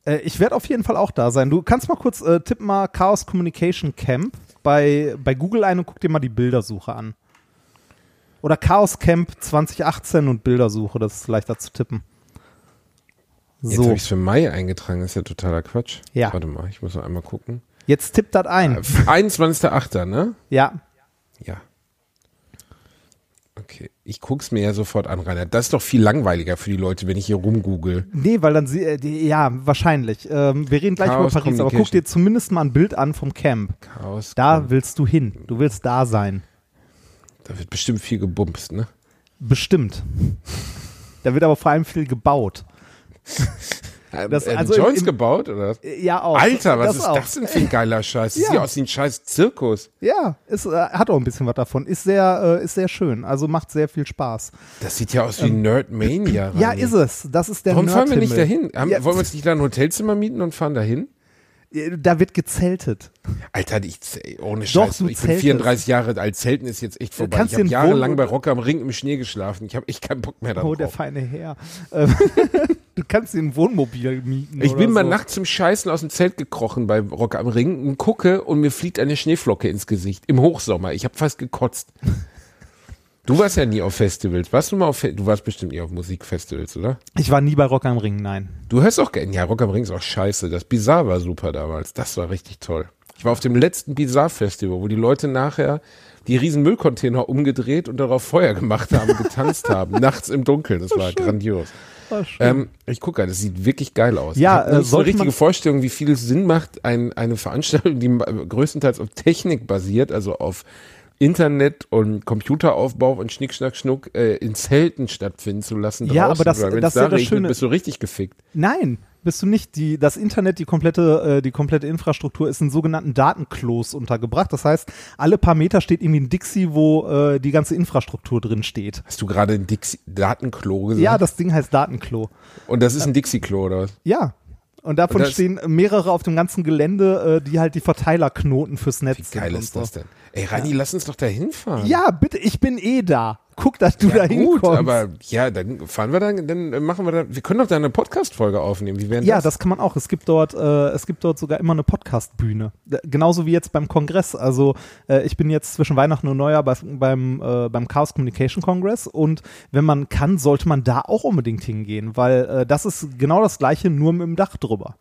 Äh, ich werde auf jeden Fall auch da sein. Du kannst mal kurz äh, tipp mal Chaos Communication Camp bei, bei Google ein und guck dir mal die Bildersuche an. Oder Chaos Camp 2018 und Bildersuche, das ist leichter zu tippen. Jetzt So, habe ich es für Mai eingetragen. Das ist ja totaler Quatsch. Ja. Warte mal, ich muss noch einmal gucken. jetzt tipp das ein. Äh, 21.8., ne? Ja, Ja. Okay, ich guck's mir ja sofort an, Rainer. Das ist doch viel langweiliger für die Leute, wenn ich hier rumgoogle. Nee, weil dann sie, äh, die, ja, wahrscheinlich. Ähm, wir reden gleich Chaos über Paris, aber guck dir zumindest mal ein Bild an vom Camp. Chaos. Da willst du hin. Du willst da sein. Da wird bestimmt viel gebumst, ne? Bestimmt. Da wird aber vor allem viel gebaut. Das- äh, also Joints im- gebaut, oder? Ja, auch. Alter, was ist auch. das denn für ein geiler Scheiß? Das Ja. sieht aus wie ein scheiß Zirkus. Ja, ist, äh, hat auch ein bisschen was davon. Ist sehr, äh, ist sehr schön. Also macht sehr viel Spaß. Das sieht ja aus wie Nerdmania. Ähm, Ja, Rani. ist es. Das ist der Warum fahren wir nicht dahin? Haben, Ja, Wollen wir uns nicht da ein Hotelzimmer mieten und fahren dahin? Da wird gezeltet. Alter, ich, ohne Doch, Scheiß, du ich bin zeltest. 34 Jahre alt, Zelten ist jetzt echt vorbei. kannst Ich habe jahrelang bei Rock am Ring im Schnee geschlafen. Ich habe echt keinen Bock mehr Oh, der darauf. feine Herr. Ähm, du kannst dir ein Wohnmobil mieten. ich bin mal so. nachts zum Scheißen aus dem Zelt gekrochen bei Rock am Ring und gucke und mir fliegt eine Schneeflocke ins Gesicht. Im Hochsommer. Ich habe fast gekotzt. Du warst ja nie auf Festivals. Warst du mal auf Fe Du warst bestimmt nie auf Musikfestivals, oder? Ich war nie bei Rock am Ring, nein. Du hörst auch gerne. Ja, Rock am Ring ist auch scheiße. Das Bizarre war super damals. Das war richtig toll. Ich war auf dem letzten Bizarre-Festival, wo die Leute nachher die riesen Müllcontainer umgedreht und darauf Feuer gemacht haben, getanzt haben. Nachts im Dunkeln. Das war grandios. War. Ähm, ich gucke, das sieht wirklich geil aus. Ja, ich äh, so eine richtige Vorstellung, wie viel Sinn macht, ein, eine Veranstaltung, die größtenteils auf Technik basiert, also auf Internet und Computeraufbau und Schnick, Schnack, Schnuck äh, in Zelten stattfinden zu lassen. Ja, aber das- weil das ist da ja das regnet, Schöne- bist du richtig gefickt. Nein, bist du nicht. Die, das Internet, die komplette, äh, die komplette Infrastruktur ist in sogenannten Datenklos untergebracht. Das heißt, alle paar Meter steht irgendwie ein Dixie, wo äh, die ganze Infrastruktur drin steht. Hast du gerade ein Dixie Datenklo gesagt? Ja, das Ding heißt Datenklo. und das ist ein Dixie-Klo, oder was? Ja. Und davon Und stehen mehrere auf dem ganzen Gelände, äh, die halt die Verteilerknoten fürs Netz Wie geil sind. ist und das so. denn? Ey, Rani, lass uns doch da hinfahren. Ja, bitte, ich bin eh da. Guck, dass du da Ja, gut, hinkommst. aber ja, dann fahren wir dann, dann machen wir da, wir können doch da eine Podcast-Folge aufnehmen. Wie wären Ja, das? das kann man auch. Es gibt dort, äh, es gibt dort sogar immer eine Podcast-Bühne. D- Genauso wie jetzt beim Kongress. Also äh, ich bin jetzt zwischen Weihnachten und Neujahr bei, beim, äh, beim Chaos Communication Congress und wenn man kann, sollte man da auch unbedingt hingehen, weil äh, das ist genau das gleiche, nur mit dem Dach drüber.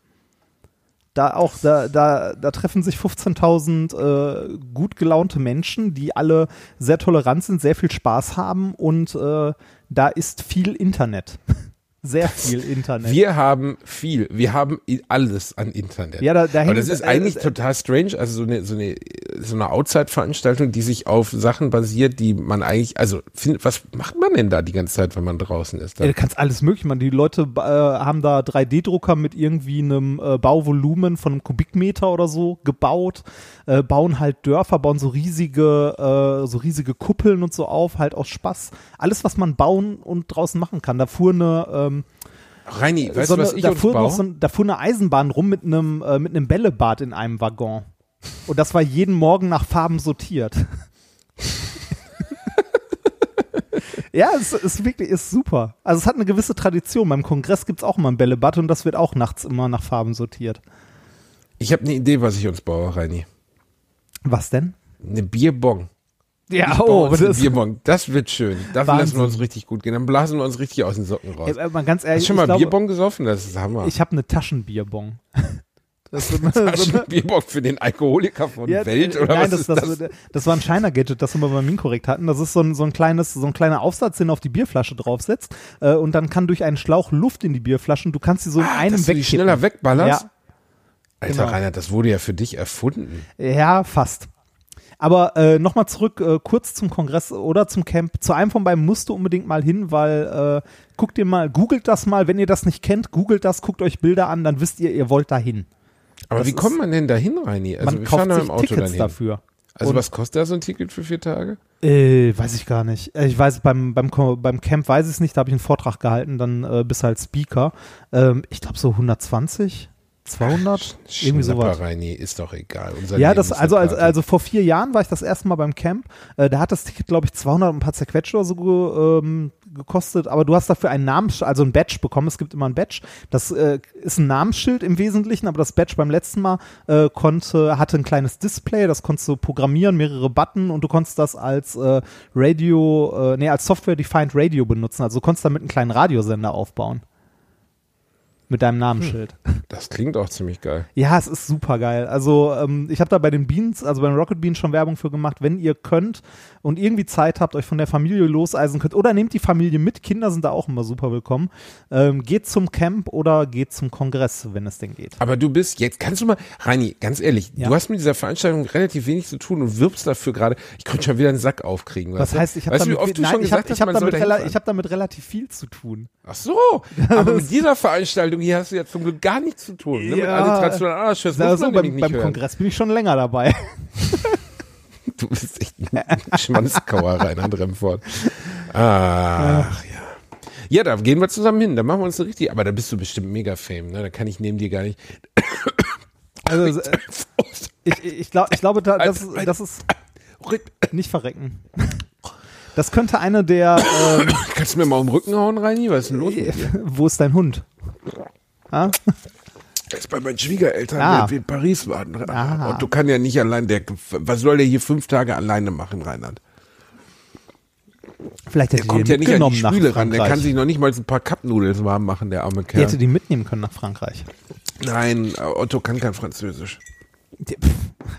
Da auch, da, da, da treffen sich 15.000 äh, gut gelaunte Menschen, die alle sehr tolerant sind, sehr viel Spaß haben und äh, da ist viel Internet. Sehr viel Internet. Wir haben viel, wir haben alles an Internet. Ja, da- da Aber das ist äh, eigentlich äh, total strange, also so eine, so eine, so eine Outside-Veranstaltung, die sich auf Sachen basiert, die man eigentlich, also, find, was macht man denn da die ganze Zeit, wenn man draußen ist? Ja, du kannst alles möglich machen. Die Leute äh, haben da 3D-Drucker mit irgendwie einem äh, Bauvolumen von einem Kubikmeter oder so gebaut, äh, bauen halt Dörfer, bauen so riesige, äh, so riesige Kuppeln und so auf, halt aus Spaß. Alles, was man bauen und draußen machen kann. Da fuhr eine, ähm, Reini, weißt so du, was eine, ich da, uns fuhr baue? so, da fuhr eine Eisenbahn rum mit einem, äh, mit einem Bällebad in einem Waggon. Und das war jeden Morgen nach Farben sortiert. ja, es ist wirklich ist super. Also es hat eine gewisse Tradition. Beim Kongress gibt es auch immer ein Bällebad und das wird auch nachts immer nach Farben sortiert. ich habe eine Idee, was ich uns baue, Reini. Was denn? Eine Bierbong. Ja, Ich oh, das Bierbong. Das wird schön. Dafür Wahnsinn. lassen wir uns richtig gut gehen. Dann blasen wir uns richtig aus den Socken raus. Ey, mal ganz Hast ehrlich, du schon mal glaube, Bierbong gesoffen? Das ist Hammer. ich habe eine Taschenbierbong. Das ist Hast so eine, Bierbong für den Alkoholiker von Ja, Welt oder nein, was das, ist das, das? das, war ein China-Gadget, das wir beim Minkorrekt hatten. Das ist so ein, so ein kleines, so ein kleiner Aufsatz, den auf die Bierflasche draufsetzt äh, und dann kann durch einen Schlauch Luft in die Bierflasche und du kannst sie so in Ah, einem dass du die wegkippen. schneller wegballerst? Ja. Alter, genau. Rainer, das wurde ja für dich erfunden. Ja, fast. Aber äh, nochmal zurück, äh, kurz zum Kongress oder zum Camp. Zu einem von beiden musst du unbedingt mal hin, weil äh, guckt ihr mal, googelt das mal, wenn ihr das nicht kennt, googelt das, guckt euch Bilder an, dann wisst ihr, ihr wollt dahin. Aber Das wie ist- kommt man denn da hin, Reini? Also Man wir kauft fahren sich im Auto Tickets dann hin. dafür. Also Und- was kostet da so ein Ticket für vier Tage? Äh, weiß ich gar nicht. Äh, Ich weiß, beim, beim, beim Camp weiß ich es nicht, da habe ich einen Vortrag gehalten, dann äh, bist halt Speaker. Ähm, ich glaube so 120, 200, irgendwie Schnapper, sowas. Reini, ist doch egal. Unser Ja, Leben das, also, also, also vor vier Jahren war ich das erste Mal beim Camp. Äh, da hat das Ticket, glaube ich, 200 und ein paar zerquetscht oder so ähm, gekostet. Aber du hast dafür ein Namens, also ein Badge bekommen. Es gibt immer ein Badge. Das äh, ist ein Namensschild im Wesentlichen, aber das Badge beim letzten Mal äh, konnte, hatte ein kleines Display. Das konntest du programmieren, mehrere Button und du konntest das als äh, Radio, äh, nee, als Software-Defined Radio benutzen. Also du konntest damit einen kleinen Radiosender aufbauen. Mit deinem Namensschild. Das klingt auch ziemlich geil. Ja, es ist super geil. Also ähm, ich habe da bei den Beans, also beim Rocket Beans schon Werbung für gemacht. Wenn ihr könnt und irgendwie Zeit habt, euch von der Familie loseisen könnt oder nehmt die Familie mit, Kinder sind da auch immer super willkommen. Ähm, geht zum Camp oder geht zum Kongress, wenn es denn geht. Aber du bist jetzt, kannst du mal, Reini, ganz ehrlich, Ja. du hast mit dieser Veranstaltung relativ wenig zu tun und wirbst dafür gerade. Ich könnte schon wieder einen Sack aufkriegen. Was heißt, ich habe wie damit, oft du nein, schon ich hab, gesagt hast, ich hab damit, rela ich hab damit relativ viel zu tun. Ach so, aber mit dieser Veranstaltung hier hast du ja zum Glück gar nichts zu tun. Ne? Mit Ja. Alliteration und Anarchist, muss Also man beim, nicht beim hören. Kongress bin ich schon länger dabei. Du bist echt ein Schwanzkauer, Reinhard Remford. Ach, ja. Ja, da gehen wir zusammen hin. Da machen wir uns eine richtig, aber da bist du bestimmt mega fame, ne? Da kann ich neben dir gar nicht. Also äh, ich, ich, glaub, ich glaube, da, das, das ist nicht verrecken. Das könnte eine der ähm, Kannst du mir mal um den Rücken hauen, Reini? Was ist denn los mit dir? Wo ist dein Hund? Ah? Jetzt bei meinen Schwiegereltern, Ah. die in Paris waren. Ah. Und du kannst ja nicht allein, der, was soll der hier fünf Tage alleine machen, Reinhard? Vielleicht hätte Der kommt ja nicht an die Spüle ran. Der kann sich noch nicht mal ein paar Cup-Nudels warm machen, der arme Kerl. hätte die mitnehmen können nach Frankreich. Nein, Otto kann kein Französisch.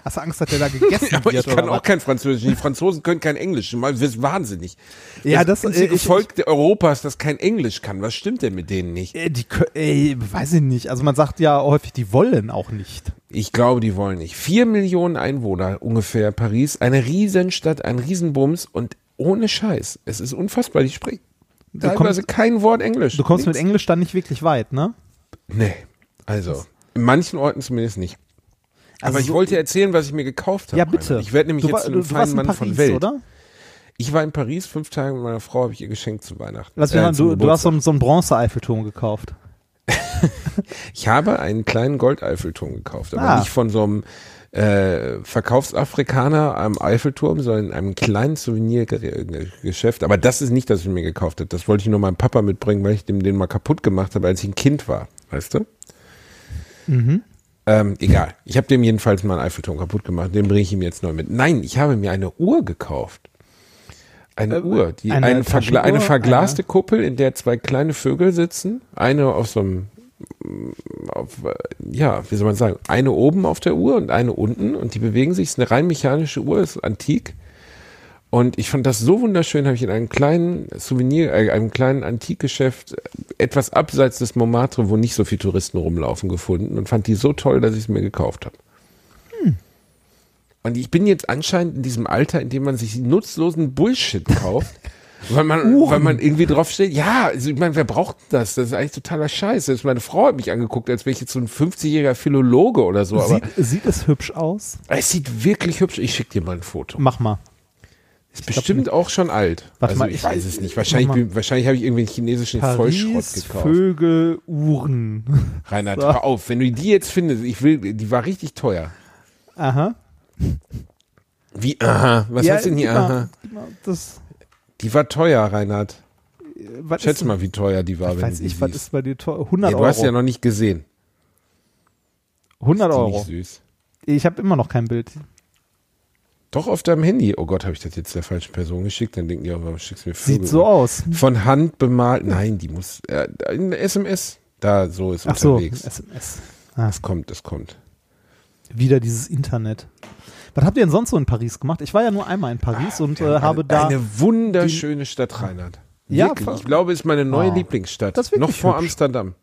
Hast du Angst, dass der da gegessen Aber wird? ich kann auch was? kein Französisch. Die Franzosen können kein Englisch. Mal wirst wahnsinnig. Ja, das- einzige äh, ich- Volk der Europas, das kein Englisch kann. Was stimmt denn mit denen nicht? Äh, Die, ey, weiß ich nicht. Also man sagt ja häufig, die wollen auch nicht. Ich glaube, die wollen nicht. Vier Millionen Einwohner ungefähr Paris. Eine Riesenstadt, ein Riesenbums und ohne Scheiß. Es ist unfassbar. Die sprechen teilweise kein Wort Englisch. Du kommst mit Nichts. Englisch dann nicht wirklich weit, ne? Nee. Also, in manchen Orten zumindest nicht. Also Aber ich so- wollte erzählen, was ich mir gekauft habe. Ja, bitte. Ich werde nämlich du, jetzt zu einem feinen in Mann Paris, von Welt. oder? Ich war in Paris fünf Tage mit meiner Frau, habe ich ihr geschenkt zu Weihnachten. Lass mich Äh, du, du hast so, so einen Bronze-Eiffelturm gekauft. Ich habe einen kleinen Goldeiffelturm gekauft, aber Ah. nicht von so einem äh, Verkaufsafrikaner am Eiffelturm, sondern in einem kleinen Souvenirgeschäft. Aber das ist nicht, das ich mir gekauft habe. Das wollte ich nur meinem Papa mitbringen, weil ich dem den mal kaputt gemacht habe, als ich ein Kind war. Weißt du? Mhm. Ähm, egal. Ich habe dem jedenfalls mal einen Eiffelturm kaputt gemacht. Den bringe ich ihm jetzt neu mit. Nein, ich habe mir eine Uhr gekauft. Eine Äh, Uhr, die eine eine, vergla eine verglaste Kuppel, in der zwei kleine Vögel sitzen. Eine auf so einem, auf, äh, ja, wie soll man sagen, eine oben auf der Uhr und eine unten und die bewegen sich. Es ist eine rein mechanische Uhr, ist antik. Und ich fand das so wunderschön, habe ich in einem kleinen Souvenir, äh, einem kleinen Antikgeschäft, äh, etwas abseits des Montmartre, wo nicht so viele Touristen rumlaufen, gefunden und fand die so toll, dass ich es mir gekauft habe. Und ich bin jetzt anscheinend in diesem Alter, in dem man sich nutzlosen Bullshit kauft, weil man, weil man irgendwie drauf steht. Ja, also ich meine, wer braucht das? Das ist eigentlich totaler Scheiß. Selbst meine Frau hat mich angeguckt, als wäre ich jetzt so ein 50-jähriger Philologe oder so. Sieht, sieht es hübsch aus? es sieht wirklich hübsch. Ich schicke dir mal ein Foto. Mach mal. Ist bestimmt auch schon alt. Warte also mal, ich, ich- weiß es nicht. ich- Wahrscheinlich, wahrscheinlich habe ich irgendwie einen chinesischen Vollschrott Paris, gekauft. Vögel, Uhren. Reinhard, So. hör auf. Wenn du die jetzt findest, ich will, die war richtig teuer. Aha. Wie, aha. Was Ja, heißt denn hier, mal- aha? mal Das, Die war teuer, Reinhard. was Schätz mal, wie teuer die war, wenn Weiß du ich, was ist bei dir teuer? 100 Ja, du Euro. hast ja noch nicht gesehen. 100 Ist die Euro. Nicht süß. Ich habe immer noch kein Bild. Doch auf deinem Handy. Oh Gott, habe ich das jetzt der falschen Person geschickt? Dann denken die, oh, warum schickst du mir Vögel? Sieht so aus. Von Hand bemalt. Nein, die muss, äh, in SMS. Da, so ist Ach so, unterwegs. SMS. Ah, Das kommt, das kommt. wieder dieses Internet. Was habt ihr denn sonst so in Paris gemacht? Ich war ja nur einmal in Paris und äh, habe da. Eine wunderschöne Stadt, Reinhard. Ja, Wirklich. ver- ich glaube, es ist meine neue Oh. Lieblingsstadt. Das ist Noch vor hübsch. Amsterdam.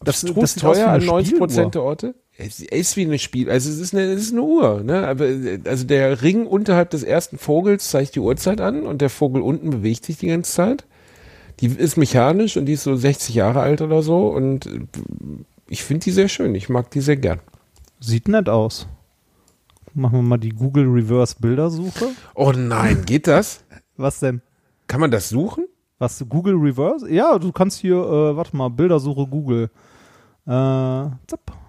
Das- Abstrus das teuer eine an 90 Spieluhr. Prozent der Orte. Es ist wie eine Spiel, also es ist eine, es ist eine Uhr, ne? Aber also der Ring unterhalb des ersten Vogels zeigt die Uhrzeit an und der Vogel unten bewegt sich die ganze Zeit. Die ist mechanisch und die ist so 60 Jahre alt oder so und äh, ich finde die sehr schön. Ich mag die sehr gern. Sieht nett aus. Machen wir mal die Google Reverse Bildersuche. Oh nein, geht das? Was denn? Kann man das suchen? Was, Google Reverse? Ja, du kannst hier, äh, warte mal, Bildersuche Google. Äh, zapp.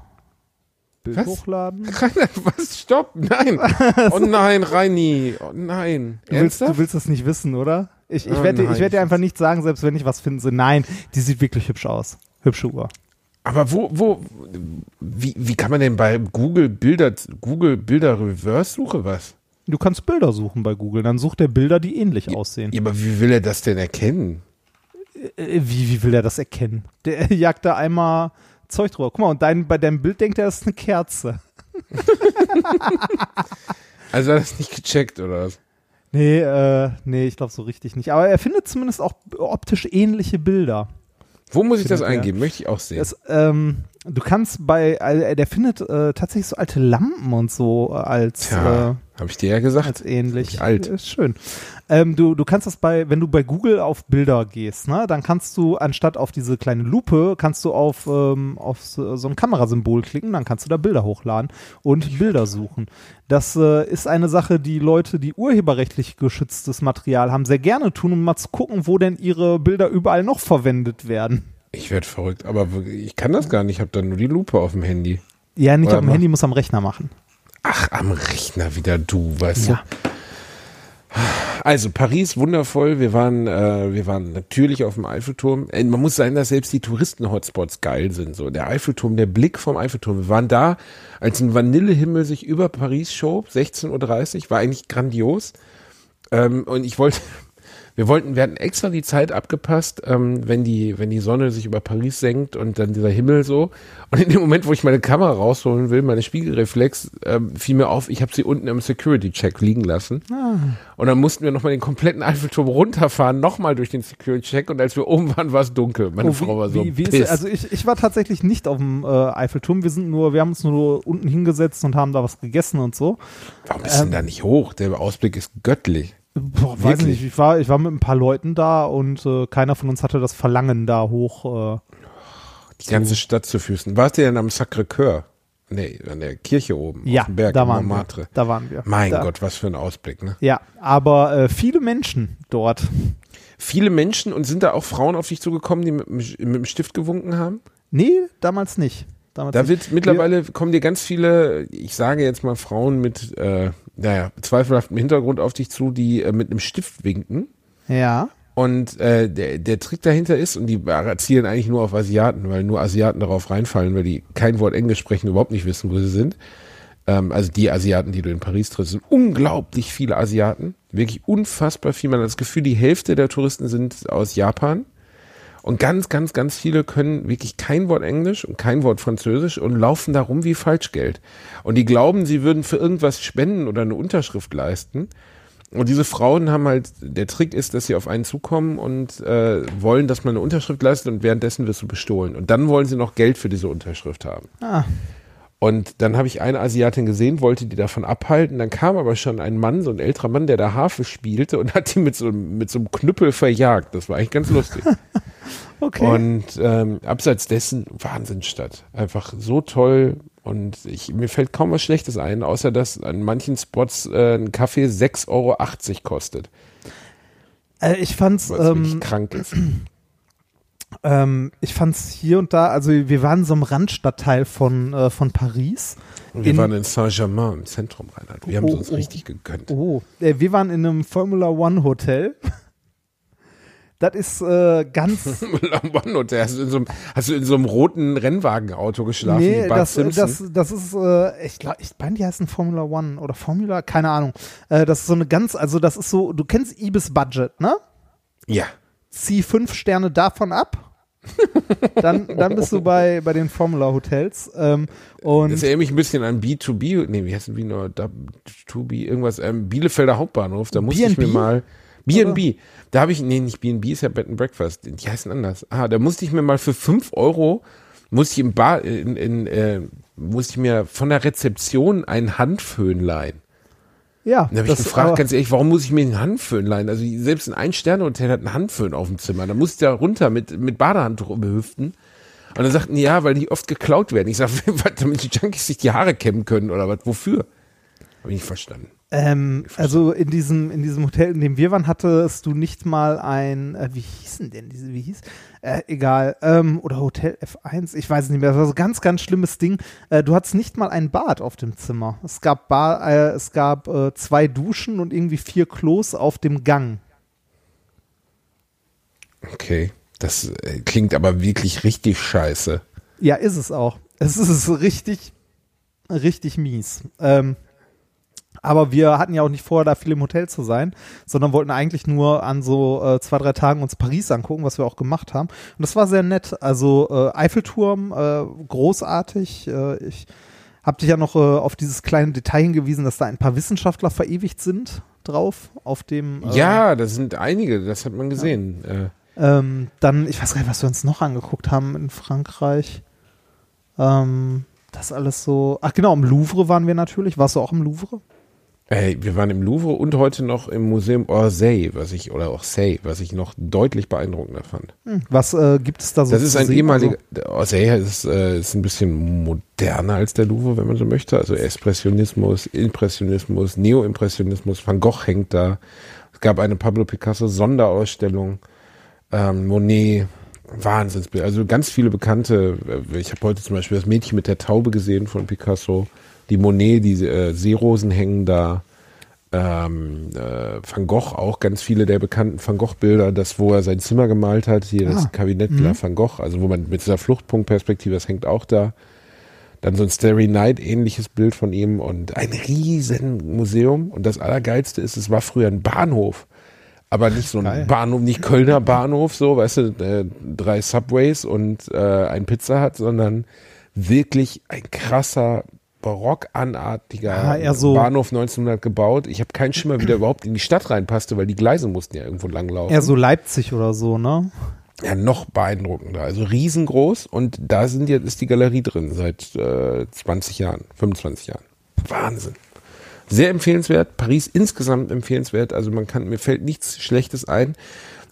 Bild Was? hochladen. Was? Stopp! Nein! Oh nein, Reini! Oh nein! Du willst, du willst das nicht wissen, oder? Ich, ich Oh werde dir- ich werd dir einfach nicht sagen, selbst wenn ich was finde. Nein, die sieht wirklich hübsch aus. Hübsche Uhr. Aber wo, wo, wie, wie kann man denn bei Google Bilder, Google Bilder Reverse Suche was? Du kannst Bilder suchen bei Google, dann sucht er Bilder, die ähnlich aussehen. Ja, aber wie will er das denn erkennen? Äh, Wie, wie will er das erkennen? Der jagt da einmal Zeug drüber. Guck mal, und dein, bei deinem Bild denkt er, das ist eine Kerze. Also hat er das nicht gecheckt, oder was? Nee, äh, nee, ich glaube so richtig nicht. Aber er findet zumindest auch optisch ähnliche Bilder. Wo muss ich das eingeben? Möchte ich auch sehen. Das, ähm, du kannst bei, äh, der findet äh, tatsächlich so alte Lampen und so äh, als, Tja, äh, habe ich dir ja gesagt. als ähnlich. Ich alt. Ist schön. Ähm, du, du kannst das bei, wenn du bei Google auf Bilder gehst, ne, dann kannst du anstatt auf diese kleine Lupe, kannst du auf, ähm, auf so, so ein Kamerasymbol klicken, dann kannst du da Bilder hochladen und Bilder suchen. Das äh, ist eine Sache, die Leute, die urheberrechtlich geschütztes Material haben, sehr gerne tun, um mal zu gucken, wo denn ihre Bilder überall noch verwendet werden. Ich werde verrückt, aber ich kann das gar nicht. Ich habe dann nur die Lupe auf dem Handy. Ja, nicht Oder auf dem Handy, muss am Rechner machen. Ach, am Rechner wieder du, weißt Ja. du. Also Paris wundervoll. Wir waren, äh, wir waren natürlich auf dem Eiffelturm. Äh, man muss sagen, dass selbst die Touristen-Hotspots geil sind. So der Eiffelturm, der Blick vom Eiffelturm. Wir waren da, als ein Vanillehimmel sich über Paris schob. 16:30 Uhr war eigentlich grandios. Ähm, und ich wollte, wir wollten, wir hatten extra die Zeit abgepasst, ähm, wenn die, wenn die Sonne sich über Paris senkt und dann dieser Himmel so. Und in dem Moment, wo ich meine Kamera rausholen will, meine Spiegelreflex, ähm, fiel mir auf, ich habe sie unten im Security-Check liegen lassen. Und dann mussten wir nochmal den kompletten Eiffelturm runterfahren, nochmal durch den Security-Check. Und als wir oben waren, war es dunkel. Meine Oh, Frau war so wie, wie ist, also ich, ich war tatsächlich nicht auf dem äh, Eiffelturm. Wir sind nur, wir haben uns nur unten hingesetzt und haben da was gegessen und so. Warum bist du denn da nicht hoch? Der Ausblick ist göttlich. Boah, weiß nicht. Ich war, ich war mit ein paar Leuten da und äh, keiner von uns hatte das Verlangen da hoch. Äh, Die ganze Stadt zu Füßen. Warst du denn am Sacré-Cœur? Nee, an der Kirche oben, ja, auf dem Berg da in waren Montmartre. wir. Da waren wir. Mein da. Gott, was für ein Ausblick, ne? Ja, aber äh, viele Menschen dort. Viele Menschen und sind da auch Frauen auf dich zugekommen, die mit, dem- mit dem Stift gewunken haben? Nee, damals nicht. Damals Da wird mittlerweile kommen dir ganz viele, ich sage jetzt mal Frauen mit, äh, naja, zweifelhaftem Hintergrund auf dich zu, die äh, mit einem Stift winken. Ja. Und äh, der, der Trick dahinter ist, und die zielen eigentlich nur auf Asiaten, weil nur Asiaten darauf reinfallen, weil die kein Wort Englisch sprechen, überhaupt nicht wissen, wo sie sind. Ähm, also die Asiaten, die du in Paris triffst, sind unglaublich viele Asiaten. Wirklich unfassbar viel. Man hat das Gefühl, die Hälfte der Touristen sind aus Japan. Und ganz, ganz, ganz viele können wirklich kein Wort Englisch und kein Wort Französisch und laufen da rum wie Falschgeld. Und die glauben, sie würden für irgendwas spenden oder eine Unterschrift leisten. Und diese Frauen haben halt, der Trick ist, dass sie auf einen zukommen und äh, wollen, dass man eine Unterschrift leistet und währenddessen wirst du bestohlen. Und dann wollen sie noch Geld für diese Unterschrift haben. Ah. Und dann habe ich eine Asiatin gesehen, wollte die davon abhalten. Dann kam aber schon ein Mann, so ein älterer Mann, der da Harfe spielte und hat die mit so, mit so einem Knüppel verjagt. Das war eigentlich ganz lustig. Okay. Und ähm, abseits dessen Wahnsinnsstadt. Einfach so toll. Und ich, mir fällt kaum was Schlechtes ein, außer dass an manchen Spots äh, ein Kaffee 6,80 Euro kostet. äh, ich fand's, Was ähm, krank ist. ähm, ich fand's hier und da, also wir waren so einem Randstadtteil von, äh, von Paris. Und wir in- waren in Saint-Germain im Zentrum, Reinhard. Wir haben es Oh, uns oh. richtig gegönnt. Oh, äh, wir waren in einem Formula One Hotel. Das ist äh, ganz. One Hotel. Hast du, in so einem, hast du in so einem roten Rennwagenauto geschlafen nee, das, Simpson? das, das ist, äh, ich glaube, ich meine, die heißen Formula One oder Formula, keine Ahnung. Äh, das ist so eine ganz, also das ist so, du kennst Ibis Budget, ne? ja. Zieh fünf Sterne davon ab. dann, dann bist du bei, bei den Formula Hotels. Ähm, und Das erinnert mich ein bisschen an B2B, nee, wie heißt denn wie nur B2B, irgendwas, ähm, Bielefelder Hauptbahnhof, da musste ich mir mal, B&B, da habe ich, nee, nicht B&B, ist ja Bed and Breakfast, die heißen anders. Ah, da musste ich mir mal für fünf Euro, musste ich im Bar, in, in, äh, musste ich mir von der Rezeption einen Handföhn leihen. Ja, Da habe ich gefragt, ganz ehrlich, warum muss ich mir einen Handföhn leihen? Also selbst ein Ein-Sterne-Hotel hat einen Handföhn auf dem Zimmer. Da muss ich da runter mit, mit Badehandtuch umhüften. Und dann sagten die, ja, weil die oft geklaut werden. Ich sage, damit die Junkies sich die Haare kämmen können oder was? Wofür? Habe ich nicht verstanden. Ähm, also in diesem, in diesem Hotel, in dem wir waren, hattest du nicht mal ein, äh, wie hießen denn diese, wie hieß? Äh, egal, ähm, oder Hotel F1, ich weiß es nicht mehr, das war so ein ganz, ganz schlimmes Ding. Äh, du hattest nicht mal ein Bad auf dem Zimmer. Es gab Bar, äh, es gab äh, zwei Duschen und irgendwie vier Klos auf dem Gang. Okay. Das äh, klingt aber wirklich richtig scheiße. Ja, ist es auch. Es ist richtig, richtig mies. Ähm, Aber wir hatten ja auch nicht vor, da viel im Hotel zu sein, sondern wollten eigentlich nur an so äh, zwei, drei Tagen uns Paris angucken, was wir auch gemacht haben. Und das war sehr nett. Also äh, Eiffelturm, äh, großartig. Äh, ich habe dich ja noch äh, auf dieses kleine Detail hingewiesen, dass da ein paar Wissenschaftler verewigt sind drauf, auf dem. Äh, Ja, das sind einige, das hat man gesehen. Äh, Ähm, dann, ich weiß gar nicht, was wir uns noch angeguckt haben in Frankreich. Ähm, das alles so. Ach genau, im Louvre waren wir natürlich. Warst du auch im Louvre? Ey, wir waren im Louvre und heute noch im Museum Orsay, was ich, oder Orsay, was ich noch deutlich beeindruckender fand. Hm. Was äh, gibt es da so? Das ist ein ehemaliger, der Orsay ist, äh, ist ein bisschen moderner als der Louvre, wenn man so möchte. Also Expressionismus, Impressionismus, Neoimpressionismus, Van Gogh hängt da. Es gab eine Pablo Picasso Sonderausstellung, ähm, Monet, Wahnsinnsbild. Also ganz viele bekannte. äh, Ich habe heute zum Beispiel das Mädchen mit der Taube gesehen von Picasso. Die Monet, die äh, Seerosen hängen da. Ähm, äh, Van Gogh auch ganz viele der bekannten Van Gogh Bilder, das wo er sein Zimmer gemalt hat, hier das Ah, Kabinett mhm. La Van Gogh, also wo man mit dieser Fluchtpunktperspektive, das hängt auch da. Dann so ein Starry Night ähnliches Bild von ihm und ein riesen Museum und das allergeilste ist, es war früher ein Bahnhof, aber nicht so ein Geil. Bahnhof, nicht Kölner Bahnhof, so, weißt du, äh, drei Subways und äh, ein Pizza Hut, sondern wirklich ein krasser barockanartiger Ah, so- Bahnhof 1900 gebaut. Ich habe keinen Schimmer, wie der überhaupt in die Stadt reinpasste, weil die Gleise mussten ja irgendwo langlaufen. Eher so Leipzig oder so, ne? Ja, noch beeindruckender. Also riesengroß und da sind jetzt ist die Galerie drin seit äh, 20 Jahren, 25 Jahren. Wahnsinn. Sehr empfehlenswert. Paris insgesamt empfehlenswert. Also man kann, mir fällt nichts Schlechtes ein,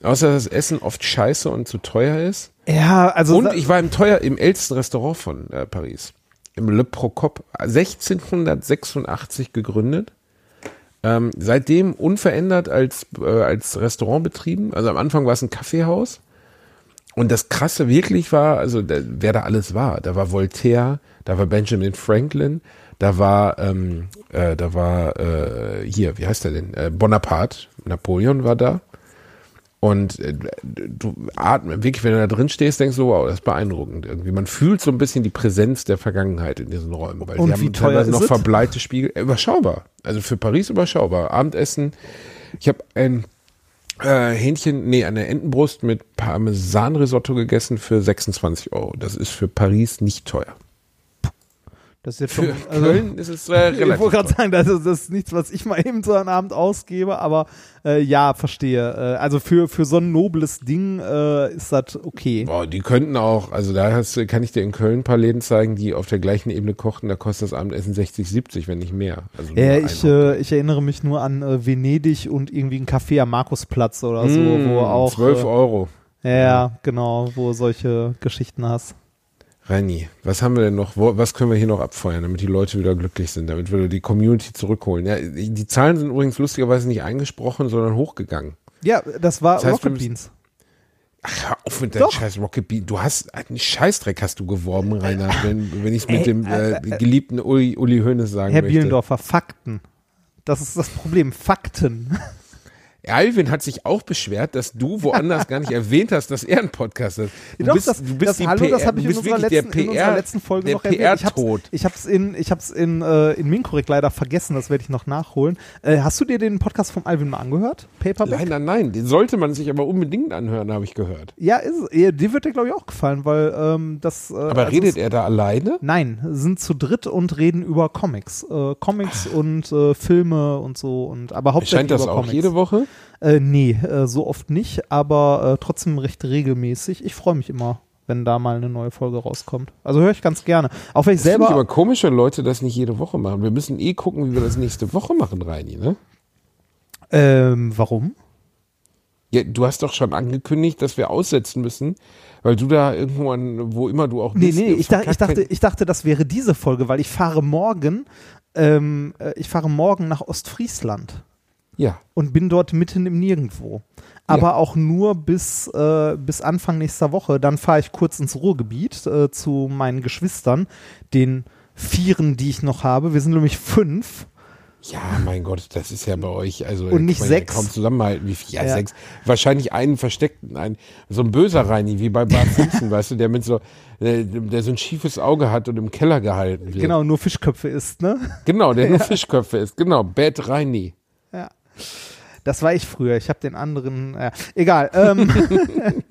außer dass das Essen oft scheiße und zu teuer ist. Ja, also. Und ich war im teuer, im ältesten Restaurant von äh, Paris. Im Le Procop, 1686 gegründet. Ähm, seitdem unverändert als, äh, als Restaurant betrieben. Also am Anfang war es ein Kaffeehaus. Und das Krasse wirklich war, also da, wer da alles war. Da war Voltaire, da war Benjamin Franklin, da war, ähm, äh, da war äh, hier, wie heißt der denn? Äh, Bonaparte, Napoleon war da. Und äh, du atmest, wirklich, wenn du da drin stehst, denkst du, wow, das ist beeindruckend irgendwie. Man fühlt so ein bisschen die Präsenz der Vergangenheit in diesen Räumen, weil Und die wie haben teilweise noch es? verbleite Spiegel. Äh, Überschaubar. Also für Paris überschaubar. Abendessen. Ich habe ein äh, Hähnchen, nee, eine Entenbrust mit Parmesanrisotto gegessen für 26 Euro. Das ist für Paris nicht teuer. Das ist jetzt Für schon, also, Köln ist es äh, Ich relativ wollte gerade sagen, das ist, das ist nichts, was ich mal eben so einen Abend ausgebe, aber äh, ja, verstehe. Äh, also für, für so ein nobles Ding äh, ist das okay. Boah, die könnten auch, also da hast, kann ich dir in Köln ein paar Läden zeigen, die auf der gleichen Ebene kochen, da kostet das Abendessen 60, 70, wenn nicht mehr. Also Ja, ich, äh, ich erinnere mich nur an äh, Venedig und irgendwie ein Café am Markusplatz oder so, Mm, wo auch. 12 äh, Euro. Ja, ja, genau, wo solche Geschichten hast. Reini, was haben wir denn noch? Was können wir hier noch abfeuern, damit die Leute wieder glücklich sind, damit wir die Community zurückholen? Ja, die Zahlen sind übrigens lustigerweise nicht eingesprochen, sondern hochgegangen. Ja, das war Das heißt, Rocket Beans. Ach, hör auf mit deinem scheiß Rocket Bean. Du hast einen Scheißdreck hast du geworben, Rainer, wenn, wenn ich es mit Ey, dem äh, geliebten Uli, Uli Hoeneß sagen Herr möchte. Bielendorfer, Fakten. Das ist das Problem. Fakten. Alvin hat sich auch beschwert, dass du woanders gar nicht erwähnt hast, dass er einen Podcast hat. Du Doch, bist, das, du bist das, die hallo, PR, das habe ich in unserer, letzten, der in PR, unserer letzten Folge der noch erwähnt. Ich hab's, PR-Tod. ich hab's in, ich hab's in, äh, in Minkorrekt leider vergessen, das werde ich noch nachholen. Äh, hast du dir den Podcast vom Alvin mal angehört? Paperback? Nein, nein, nein, den sollte man sich aber unbedingt anhören, habe ich gehört. Ja, ist, es. dir wird der, glaube ich, auch gefallen, weil ähm, das. Äh, Aber also redet es- er da alleine? Nein, sind zu dritt und reden über Comics. Äh, Comics und äh, Filme und so. Und, aber hauptsächlich Erscheint das über auch Comics. jede Woche? Äh, nee, äh, so oft nicht, aber äh, trotzdem recht regelmäßig. Ich freue mich immer, wenn da mal eine neue Folge rauskommt. Also höre ich ganz gerne. Auch wenn ich Das selber. ich aber komisch, wenn Leute das nicht jede Woche machen. Wir müssen eh gucken, wie wir das nächste Woche machen, Reini, ne? ähm, warum? Ja, du hast doch schon angekündigt, dass wir aussetzen müssen, weil du da irgendwo an, wo immer du auch Nee, bist. nee, ich, dach, ich, dachte, ich dachte, das wäre diese Folge, weil ich fahre morgen, ähm, äh, ich fahre morgen nach Ostfriesland Ja, und bin dort mitten im Nirgendwo. Aber auch nur bis, äh, bis Anfang nächster Woche. Dann fahre ich kurz ins Ruhrgebiet äh, zu meinen Geschwistern, den Vieren, die ich noch habe. Wir sind nämlich fünf. Ja, mein Gott, das ist ja bei euch, also Und nicht man ja sechs. kaum zusammenhalten. Wie viel? Ja, Ja. sechs. Wahrscheinlich einen versteckten, ein, so ein böser Reini, wie bei Bart Simpson, weißt du, der mit so, der, der so ein schiefes Auge hat und im Keller gehalten wird. Genau, nur Fischköpfe isst, ne? Genau, der nur Fischköpfe ist. Genau, Bad Reini. Das war ich früher. Ich habe den anderen. Äh, egal. Ähm,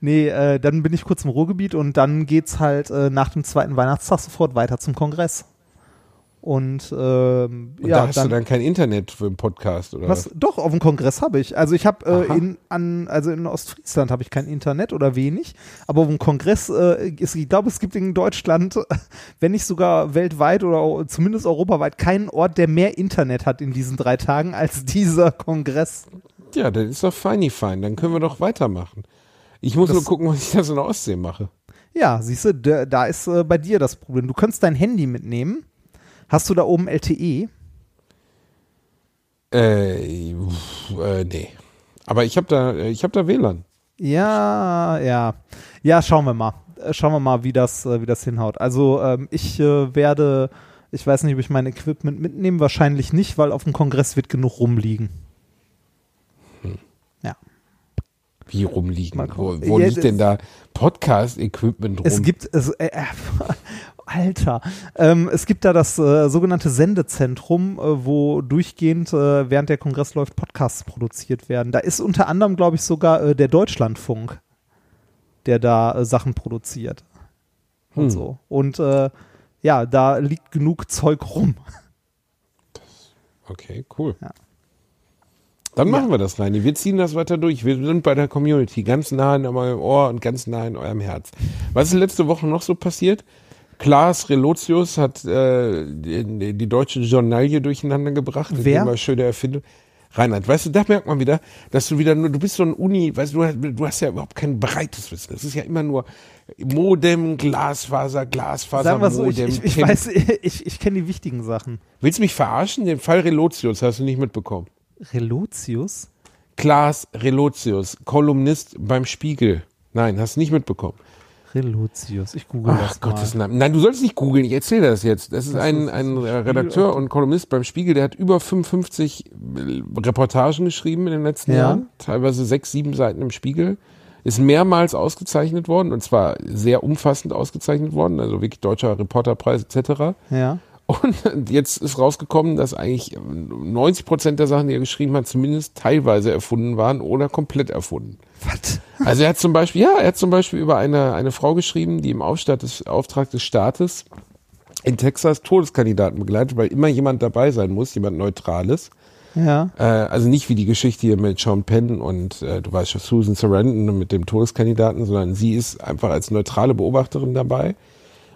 nee, äh, dann bin ich kurz im Ruhrgebiet und dann geht's halt äh, nach dem zweiten Weihnachtstag sofort weiter zum Kongress. Und, ähm, Und ja, da hast dann, du dann kein Internet für einen Podcast, oder? was? Doch, auf dem Kongress habe ich. Also ich habe äh, in an also in Ostfriesland habe ich kein Internet oder wenig, aber auf dem Kongress äh, ist, ich glaube, es gibt in Deutschland, wenn nicht sogar weltweit oder zumindest europaweit keinen Ort, der mehr Internet hat in diesen drei Tagen als dieser Kongress. Ja, dann ist doch feini fein. Dann können wir doch weitermachen. Ich muss Das- nur gucken, was ich da so in der Ostsee mache. Ja, siehst du, da, da ist äh, bei dir das Problem. Du könntest dein Handy mitnehmen. Hast du da oben? LTE? Äh, uff, äh nee. Aber ich habe da, äh, ich habe da WLAN. Ja, ja. Ja, schauen wir mal. Äh, Schauen wir mal, wie das, äh, wie das hinhaut. Also ähm, ich äh, werde, ich weiß nicht, ob ich mein Equipment mitnehme, wahrscheinlich nicht, weil auf dem Kongress wird genug rumliegen. Ja. Wie rumliegen? Wo, wo Ja, liegt denn da Podcast-Equipment rum? Es gibt, es, äh, Alter, ähm, es gibt da das äh, sogenannte Sendezentrum, äh, wo durchgehend äh, während der Kongress läuft Podcasts produziert werden. Da ist unter anderem, glaube ich, sogar äh, der Deutschlandfunk, der da äh, Sachen produziert und Hm. so. Und äh, ja, da liegt genug Zeug rum. Okay, cool. Ja. Dann Ja. machen wir das, Reini. Wir ziehen das weiter durch. Wir sind bei der Community, ganz nah in eurem Ohr und ganz nah in eurem Herz. Was ist letzte Woche noch so passiert? Klaas Relotius hat äh, die, die deutsche Journalie durcheinander gebracht. Wer? Immer schöne Erfindung. Reinhard, weißt du, da merkt man wieder, dass du wieder nur, du bist so ein Uni, weißt du, du hast, ja überhaupt kein breites Wissen. Es ist ja immer nur Modem, Glasfaser, Glasfaser, Sagen wir so, ich, Modem. ich, ich weiß, ich, ich kenne die wichtigen Sachen. Willst du mich verarschen? Den Fall Relotius hast du nicht mitbekommen. Relotius? Klaas Relotius, Kolumnist beim Spiegel. Nein, hast du nicht mitbekommen. Relotius, ich google Ach das mal. Gottes Namen. Nein, du sollst nicht googeln, ich erzähle das jetzt. Das ist Das ein, ist- ein Redakteur und Kolumnist beim Spiegel, der hat über 55 Reportagen geschrieben in den letzten Ja. Jahren, teilweise sechs, sieben Seiten im Spiegel. Ist mehrmals ausgezeichnet worden und zwar sehr umfassend ausgezeichnet worden, also wirklich deutscher Reporterpreis etc. Ja. Und jetzt ist rausgekommen, dass eigentlich 90 Prozent der Sachen, die er geschrieben hat, zumindest teilweise erfunden waren oder komplett erfunden. Was? Also er hat zum Beispiel, ja, er hat zum Beispiel über eine, eine Frau geschrieben, die im Auftrag des, Auftrag des Staates in Texas Todeskandidaten begleitet, weil immer jemand dabei sein muss, jemand Neutrales. Ja. Äh, also nicht wie die Geschichte hier mit Sean Penn und äh, du weißt schon, Susan Sarandon mit dem Todeskandidaten, sondern sie ist einfach als neutrale Beobachterin dabei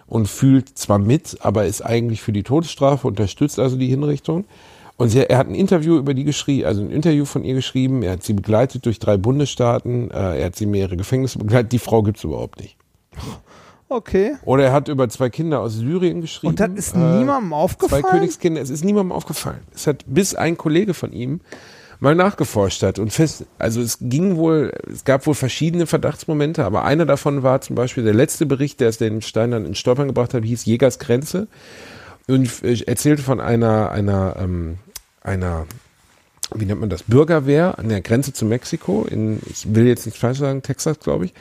und fühlt zwar mit, aber ist eigentlich für die Todesstrafe, unterstützt also die Hinrichtung. Und sie, er hat ein Interview über die geschrieben, also ein Interview von ihr geschrieben. Er hat sie begleitet durch drei Bundesstaaten. Äh, er hat sie mehrere Gefängnisse begleitet. Die Frau gibt's überhaupt nicht. Okay. Oder er hat über zwei Kinder aus Syrien geschrieben. Und das ist Äh, niemandem Zwei aufgefallen? Königskinder, es ist niemandem aufgefallen. Es hat bis ein Kollege von ihm mal nachgeforscht hat und fest, also es ging wohl, es gab wohl verschiedene Verdachtsmomente, aber einer davon war zum Beispiel der letzte Bericht, der es den Stein dann ins Stolpern gebracht hat, hieß Jägers Grenze und äh, erzählte von einer, einer, ähm, einer, wie nennt man das, Bürgerwehr an der Grenze zu Mexiko in, ich will jetzt nicht falsch sagen, Texas, glaube ich,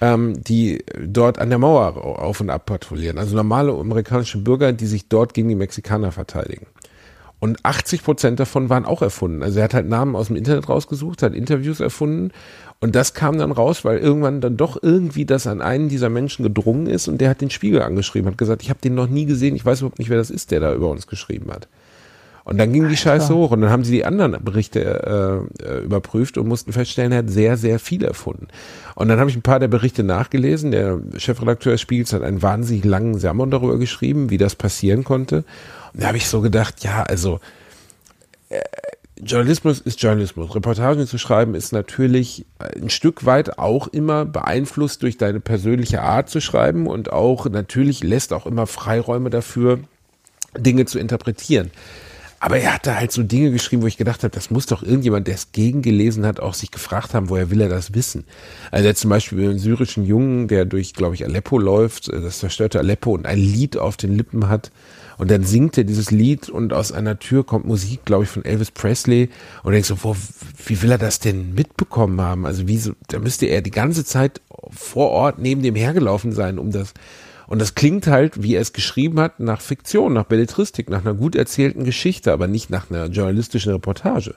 ähm, die dort an der Mauer auf und ab patrouillieren. Also normale amerikanische Bürger, die sich dort gegen die Mexikaner verteidigen. Und 80 Prozent davon waren auch erfunden. Also er hat halt Namen aus dem Internet rausgesucht, hat Interviews erfunden. Und das kam dann raus, weil irgendwann dann doch irgendwie das an einen dieser Menschen gedrungen ist und der hat den Spiegel angeschrieben, hat gesagt, ich habe den noch nie gesehen, ich weiß überhaupt nicht, wer das ist, der da über uns geschrieben hat. Und dann ging die Scheiße hoch und dann haben sie die anderen Berichte äh, äh, überprüft und mussten feststellen, er hat sehr, sehr viel erfunden. Und dann habe ich ein paar der Berichte nachgelesen. Der Chefredakteur des Spiegels hat einen wahnsinnig langen Sermon darüber geschrieben, wie das passieren konnte. Und da habe ich so gedacht, ja, also äh, Journalismus ist Journalismus. Reportagen zu schreiben ist natürlich ein Stück weit auch immer beeinflusst durch deine persönliche Art zu schreiben und auch natürlich lässt auch immer Freiräume dafür, Dinge zu interpretieren. Aber er hat da halt so Dinge geschrieben, wo ich gedacht habe, das muss doch irgendjemand, der es gegengelesen hat, auch sich gefragt haben, woher will er das wissen? Also er zum Beispiel einen syrischen Jungen, der durch, glaube ich, Aleppo läuft, äh, das zerstörte Aleppo und ein Lied auf den Lippen hat. Und dann singt er dieses Lied und aus einer Tür kommt Musik, glaube ich, von Elvis Presley. Und denkst so, wo, wie will er das denn mitbekommen haben? Also wie da müsste er die ganze Zeit vor Ort neben dem hergelaufen sein, um das und das klingt halt, wie er es geschrieben hat, nach Fiktion, nach Belletristik, nach einer gut erzählten Geschichte, aber nicht nach einer journalistischen Reportage.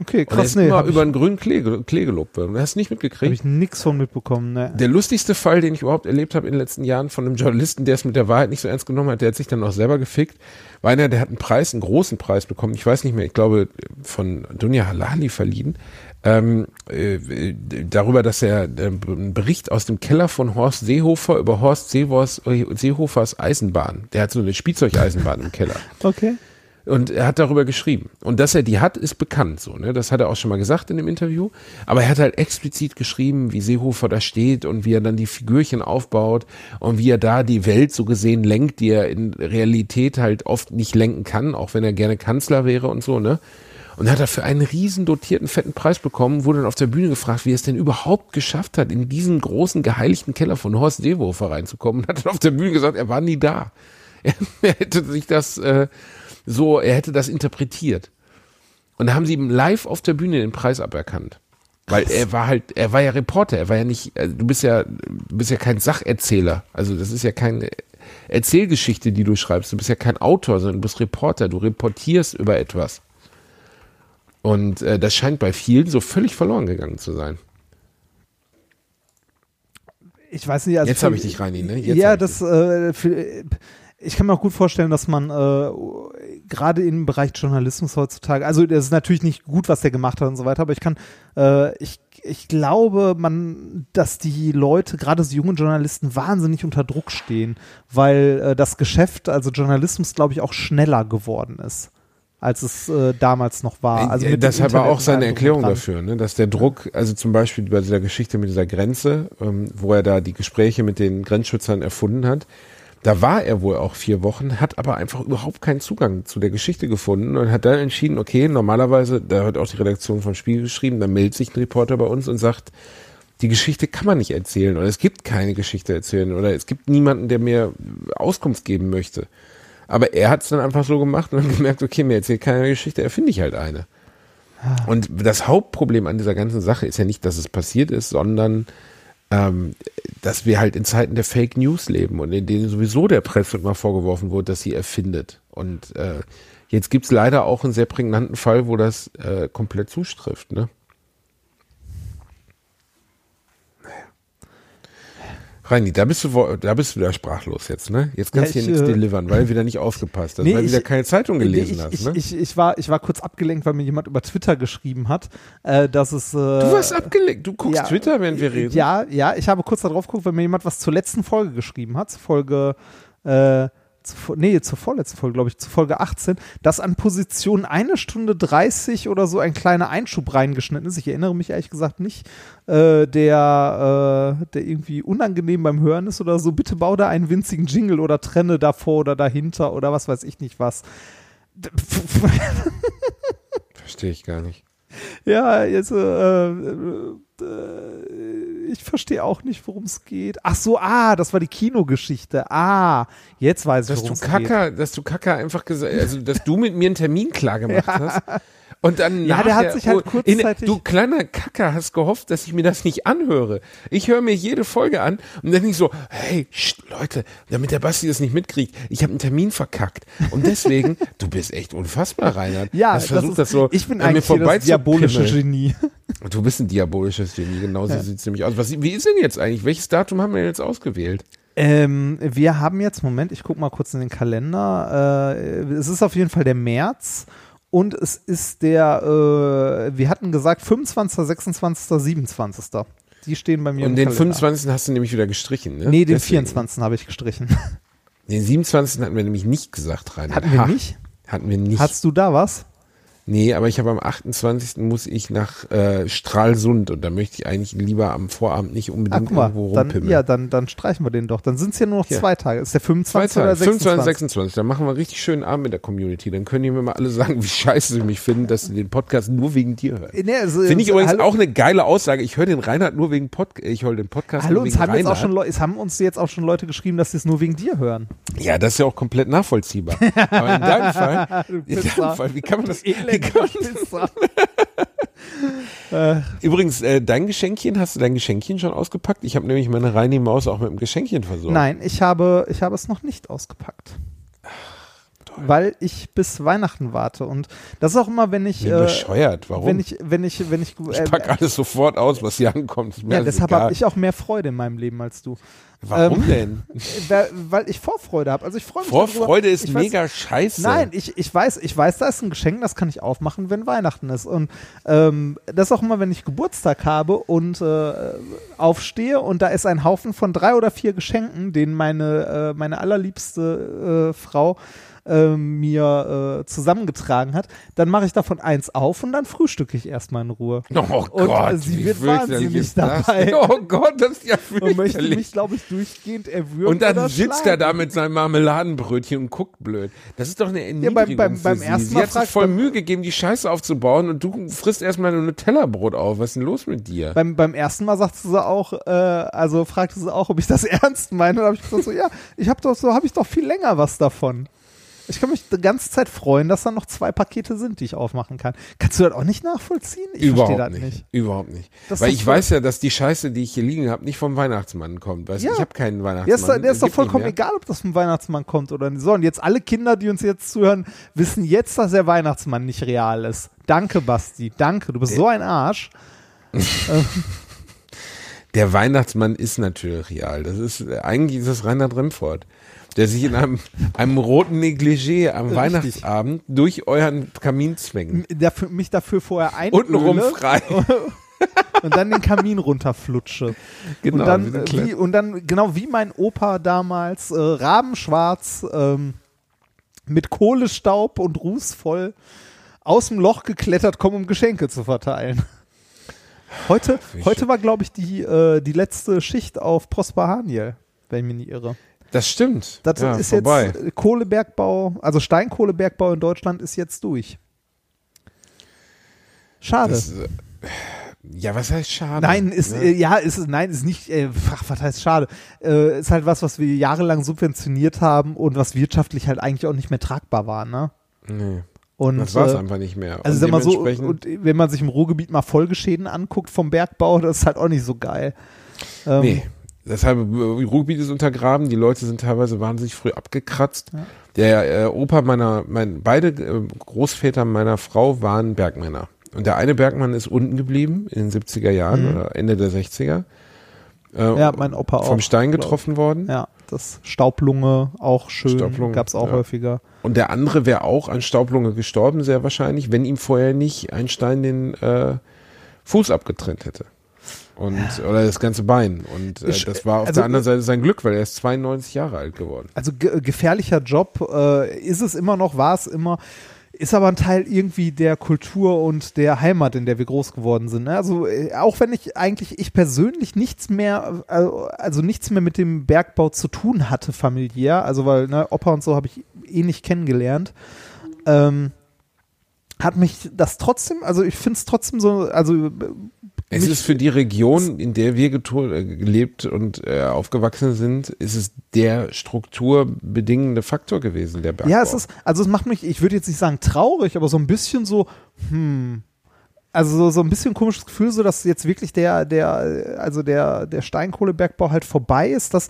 Okay, krass, nee, immer hab über einen grünen Klee, Klee gelobt worden. Hast du nicht hab mitgekriegt? ich nix von mitbekommen, ne. Der lustigste Fall, den ich überhaupt erlebt habe in den letzten Jahren von einem Journalisten, der es mit der Wahrheit nicht so ernst genommen hat, der hat sich dann auch selber gefickt, war einer, der hat einen Preis, einen großen Preis bekommen, ich weiß nicht mehr, ich glaube von Dunja Halali verliehen, ähm, äh, darüber, dass er äh, einen Bericht aus dem Keller von Horst Seehofer über Horst Seehofers, Seehofers Eisenbahn, der hat so eine Spielzeugeisenbahn im Keller. Okay. Und er hat darüber geschrieben. Und dass er die hat, ist bekannt so, ne? Das hat er auch schon mal gesagt in dem Interview. Aber er hat halt explizit geschrieben, wie Seehofer da steht und wie er dann die Figürchen aufbaut und wie er da die Welt so gesehen lenkt, die er in Realität halt oft nicht lenken kann, auch wenn er gerne Kanzler wäre und so, ne? Und er hat dafür einen riesen dotierten fetten Preis bekommen, wurde dann auf der Bühne gefragt, wie er es denn überhaupt geschafft hat, in diesen großen geheiligten Keller von Horst Seehofer reinzukommen. Und hat dann auf der Bühne gesagt, er war nie da. Er, hätte sich das äh, so, er hätte das interpretiert. Und da haben sie ihm live auf der Bühne den Preis aberkannt. Weil er war halt, er war ja Reporter, er war ja nicht, also du bist ja, du bist ja kein Sacherzähler. Also das ist ja keine Erzählgeschichte, die du schreibst. Du bist ja kein Autor, sondern du bist Reporter. Du reportierst über etwas. Und äh, das scheint bei vielen so völlig verloren gegangen zu sein. Ich weiß nicht, also Jetzt habe ich dich, Reini, ne? Jetzt ja, das, äh, für, ich kann mir auch gut vorstellen, dass man äh, gerade im Bereich Journalismus heutzutage, also das ist natürlich nicht gut, was der gemacht hat und so weiter, aber ich kann, äh, ich, ich glaube, man, dass die Leute, gerade so junge Journalisten, wahnsinnig unter Druck stehen, weil äh, das Geschäft, also Journalismus, glaube ich, auch schneller geworden ist, als es äh, damals noch war. Also Äh, mit das war Internet auch seine Erklärung dran. dafür, ne? dass der Druck, also zum Beispiel bei dieser Geschichte mit dieser Grenze, ähm, wo er da die Gespräche mit den Grenzschützern erfunden hat, da war er wohl auch vier Wochen, hat aber einfach überhaupt keinen Zugang zu der Geschichte gefunden und hat dann entschieden, okay, normalerweise, da hat auch die Redaktion vom Spiegel geschrieben, da meldet sich ein Reporter bei uns und sagt, die Geschichte kann man nicht erzählen oder es gibt keine Geschichte erzählen oder es gibt niemanden, der mir Auskunft geben möchte. Aber er hat es dann einfach so gemacht und hat gemerkt, okay, mir erzählt keine Geschichte, erfinde ich halt eine. Und das Hauptproblem an dieser ganzen Sache ist ja nicht, dass es passiert ist, sondern ähm, dass wir halt in Zeiten der Fake News leben und in denen sowieso der Presse immer vorgeworfen wurde, dass sie erfindet. Und äh, jetzt gibt's leider auch einen sehr prägnanten Fall, wo das äh, komplett zustrifft. Ne? Reini, da bist du da bist du wieder sprachlos jetzt, ne? Jetzt kannst du Ja, hier ich, nichts äh, delivern, weil du wieder nicht aufgepasst hast, Nee, weil du ich- wieder keine Zeitung gelesen ich, hast, ich, ne? ich, ich, war, ich war kurz abgelenkt, weil mir jemand über Twitter geschrieben hat, äh, dass es. Äh, du warst abgelenkt, du guckst ja, Twitter, während wir reden. Ja, ja, ich habe kurz darauf geguckt, weil mir jemand was zur letzten Folge geschrieben hat, Folge, äh, zu, nee, zur vorletzten Folge, glaube ich, zur Folge 18, dass an Position eine Stunde 30 oder so ein kleiner Einschub reingeschnitten ist. Ich erinnere mich ehrlich gesagt nicht, äh, der, äh, der irgendwie unangenehm beim Hören ist oder so. Bitte bau da einen winzigen Jingle oder trenne davor oder dahinter oder was weiß ich nicht was. Verstehe ich gar nicht. Ja, jetzt, äh, äh, ich verstehe auch nicht, worum es geht. Ach so, ah, das war die Kinogeschichte. Ah, jetzt weiß ich, worum du es geht. Kacker, dass du Kacker einfach gesagt, also dass du mit mir einen Termin klar gemacht hast. Und dann Ja, der hat sich halt oh, in- kurzzeitig- Du kleiner Kacker hast gehofft, dass ich mir das nicht anhöre. Ich höre mir jede Folge an und dann nicht so, hey, scht, Leute, damit der Basti das nicht mitkriegt, ich habe einen Termin verkackt. Und deswegen, du bist echt unfassbar, Reinhard. Ja, hast versucht, ist, das so ich bin an mir hier das vorbei diabolische Genie. Du bist ein diabolisches Genie, genau so sieht's nämlich aus. Was, wie ist denn jetzt eigentlich? Welches Datum haben wir jetzt ausgewählt? Ähm, wir haben jetzt, Moment, ich gucke mal kurz in den Kalender. Äh, es ist auf jeden Fall der März und es ist der, äh, wir hatten gesagt 25., 26., 27. Die stehen bei mir Und im den Kalender. 25. hast du nämlich wieder gestrichen, ne? Nee, den Deswegen. 24. habe ich gestrichen. Den 27. hatten wir nämlich nicht gesagt, Reinhard. Hatten wir Ha, nicht? Hatten wir nicht. Hast du da was? Nee, aber ich habe am 28. muss ich nach äh, Stralsund und da möchte ich eigentlich lieber am Vorabend nicht Ah, unbedingt guck mal, irgendwo dann, rumpimmeln. ja, dann, dann streichen wir den doch. Dann sind es ja nur noch Ja. zwei Tage. Ist der 25. Zwei oder Tage, 25, 26? 26. Dann machen wir einen richtig schönen Abend mit der Community. Dann können die mir mal alle sagen, wie scheiße sie mich finden, dass sie den Podcast nur wegen dir hören. Nee, also, Finde ich äh, übrigens hallo, auch eine geile Aussage. Ich höre den Reinhard nur wegen Podcast. Ich höre den Podcast Hallo, nur wegen haben, Reinhard. Leu- es haben uns jetzt auch schon Leute geschrieben, dass sie es nur wegen dir hören. Ja, das ist ja auch komplett nachvollziehbar. Aber in deinem Fall, in deinem Fall, wie kann man das? Wie Pisser. übrigens, äh, dein Geschenkchen, hast du dein Geschenkchen schon ausgepackt? Ich habe nämlich meine Reini Maus auch mit dem Geschenkchen versorgt. Nein, ich habe, ich habe es noch nicht ausgepackt. Weil ich bis Weihnachten warte. Und das ist auch immer, wenn ich, Bin äh, bescheuert. Warum? wenn ich, wenn ich, wenn ich, ich äh, pack alles sofort aus, was hier ankommt. Ja, deshalb habe ich auch mehr Freude in meinem Leben als du. Warum ähm, denn? Weil, weil ich Vorfreude habe. Also ich freue mich Vorfreude darüber. ist ich weiß- mega scheiße. Nein, ich, ich weiß, ich weiß, da ist ein Geschenk, das kann ich aufmachen, wenn Weihnachten ist. Und ähm, das auch immer, wenn ich Geburtstag habe und äh, aufstehe und da ist ein Haufen von drei oder vier Geschenken, den meine, äh, meine allerliebste äh, Frau äh, mir äh, zusammengetragen hat, dann mache ich davon eins auf und dann frühstücke ich erstmal in Ruhe. Oh Und Gott, sie wie wird fürchterlich wahnsinnig das dabei. denn? Oh Gott, das ist ja Und möchte fürchterlich. mich, glaube ich, durchgehend erwürgen. Und dann sitzt er da mit seinem Marmeladenbrötchen und guckt blöd. Das ist doch eine Erniedrigung beim- beim- beim sie. ersten sie Mal hat sich voll Mühe gegeben, die Scheiße aufzubauen und du frisst erstmal nur Nutella-Brot auf. Was ist denn los mit dir? Beim, beim ersten Mal sagte sie auch, äh, also fragte sie auch, ob ich das ernst meine. Und habe ich gesagt so, ja, ich habe doch so, habe ich doch viel länger was davon. Ich kann mich die ganze Zeit freuen, dass da noch zwei Pakete sind, die ich aufmachen kann. Kannst du das auch nicht nachvollziehen? Ich Überhaupt verstehe das nicht. nicht. Überhaupt nicht. Das Weil ich voll- weiß ja, dass die Scheiße, die ich hier liegen habe, nicht vom Weihnachtsmann kommt. Weißt Ja. ich habe keinen Weihnachtsmann. Der ist, doch- der ist doch vollkommen egal, ob das vom Weihnachtsmann kommt oder nicht. So, und jetzt alle Kinder, die uns jetzt zuhören, wissen jetzt, dass der Weihnachtsmann nicht real ist. Danke, Basti. Danke. Du bist so ein Arsch. Der Weihnachtsmann ist natürlich real. Das ist, eigentlich ist das Reinhard Remford, der sich in einem, einem roten Negligé am Richtig. Weihnachtsabend durch euren Kamin zwängt. Dafür, mich dafür vorher einöle Untenrum frei. und dann den Kamin runterflutsche. Genau, und, dann, wie ein äh, wie, und dann, genau wie mein Opa damals, äh, rabenschwarz, ähm, mit Kohlestaub und rußvoll aus dem Loch geklettert kommen, um Geschenke zu verteilen. Heute, heute war, glaube ich, die, äh, die letzte Schicht auf Prosper Haniel, wenn ich mich nicht irre. Das stimmt. Das ja, ist vorbei. jetzt äh, Kohlebergbau, also Steinkohlebergbau in Deutschland ist jetzt durch. Schade. Das, äh, ja, was heißt schade? Nein, ist, Ne? äh, ja, ist, nein, ist nicht, äh, ach, was heißt schade? Äh, ist halt was, was wir jahrelang subventioniert haben und was wirtschaftlich halt eigentlich auch nicht mehr tragbar war, ne? nee, Und, das war es äh, einfach nicht mehr. Also Und sag mal so, und wenn man sich im Ruhrgebiet mal Folgeschäden anguckt vom Bergbau, das ist halt auch nicht so geil. Ähm, Nee. Deshalb, äh, Ruhrgebiet ist untergraben, die Leute sind teilweise wahnsinnig früh abgekratzt. Der äh, Opa meiner, mein, beide äh, Großväter meiner Frau waren Bergmänner. Und der eine Bergmann ist unten geblieben in den 70er Jahren Mhm. oder Ende der 60er. Äh, Ja, mein Opa auch. vom Stein getroffen worden. Ja, das Staublunge auch schön, Staublunge, gab's auch ja. häufiger. Und der andere wäre auch an Staublunge gestorben, sehr wahrscheinlich, wenn ihm vorher nicht ein Stein den äh, Fuß abgetrennt hätte. Und, oder das ganze Bein. Und äh, das war auf also- der anderen Seite sein Glück, weil er ist 92 Jahre alt geworden. Also ge gefährlicher Job äh, ist es immer noch, war es immer. Ist aber ein Teil irgendwie der Kultur und der Heimat, in der wir groß geworden sind. Ne? Also äh, auch wenn ich eigentlich, ich persönlich nichts mehr, äh, also nichts mehr mit dem Bergbau zu tun hatte familiär, also weil ne, Opa und so habe ich eh nicht kennengelernt, ähm, hat mich das trotzdem, also ich finde es trotzdem so, also äh, Es ist für die Region, in der wir äh, gelebt und äh, aufgewachsen sind, ist es der strukturbedingende Faktor gewesen, der Bergbau. Ja, es ist, also es macht mich, ich würde jetzt nicht sagen traurig, aber so ein bisschen so, hm, also so, so ein bisschen komisches Gefühl, so dass jetzt wirklich der, der, also der, der Steinkohlebergbau halt vorbei ist, dass,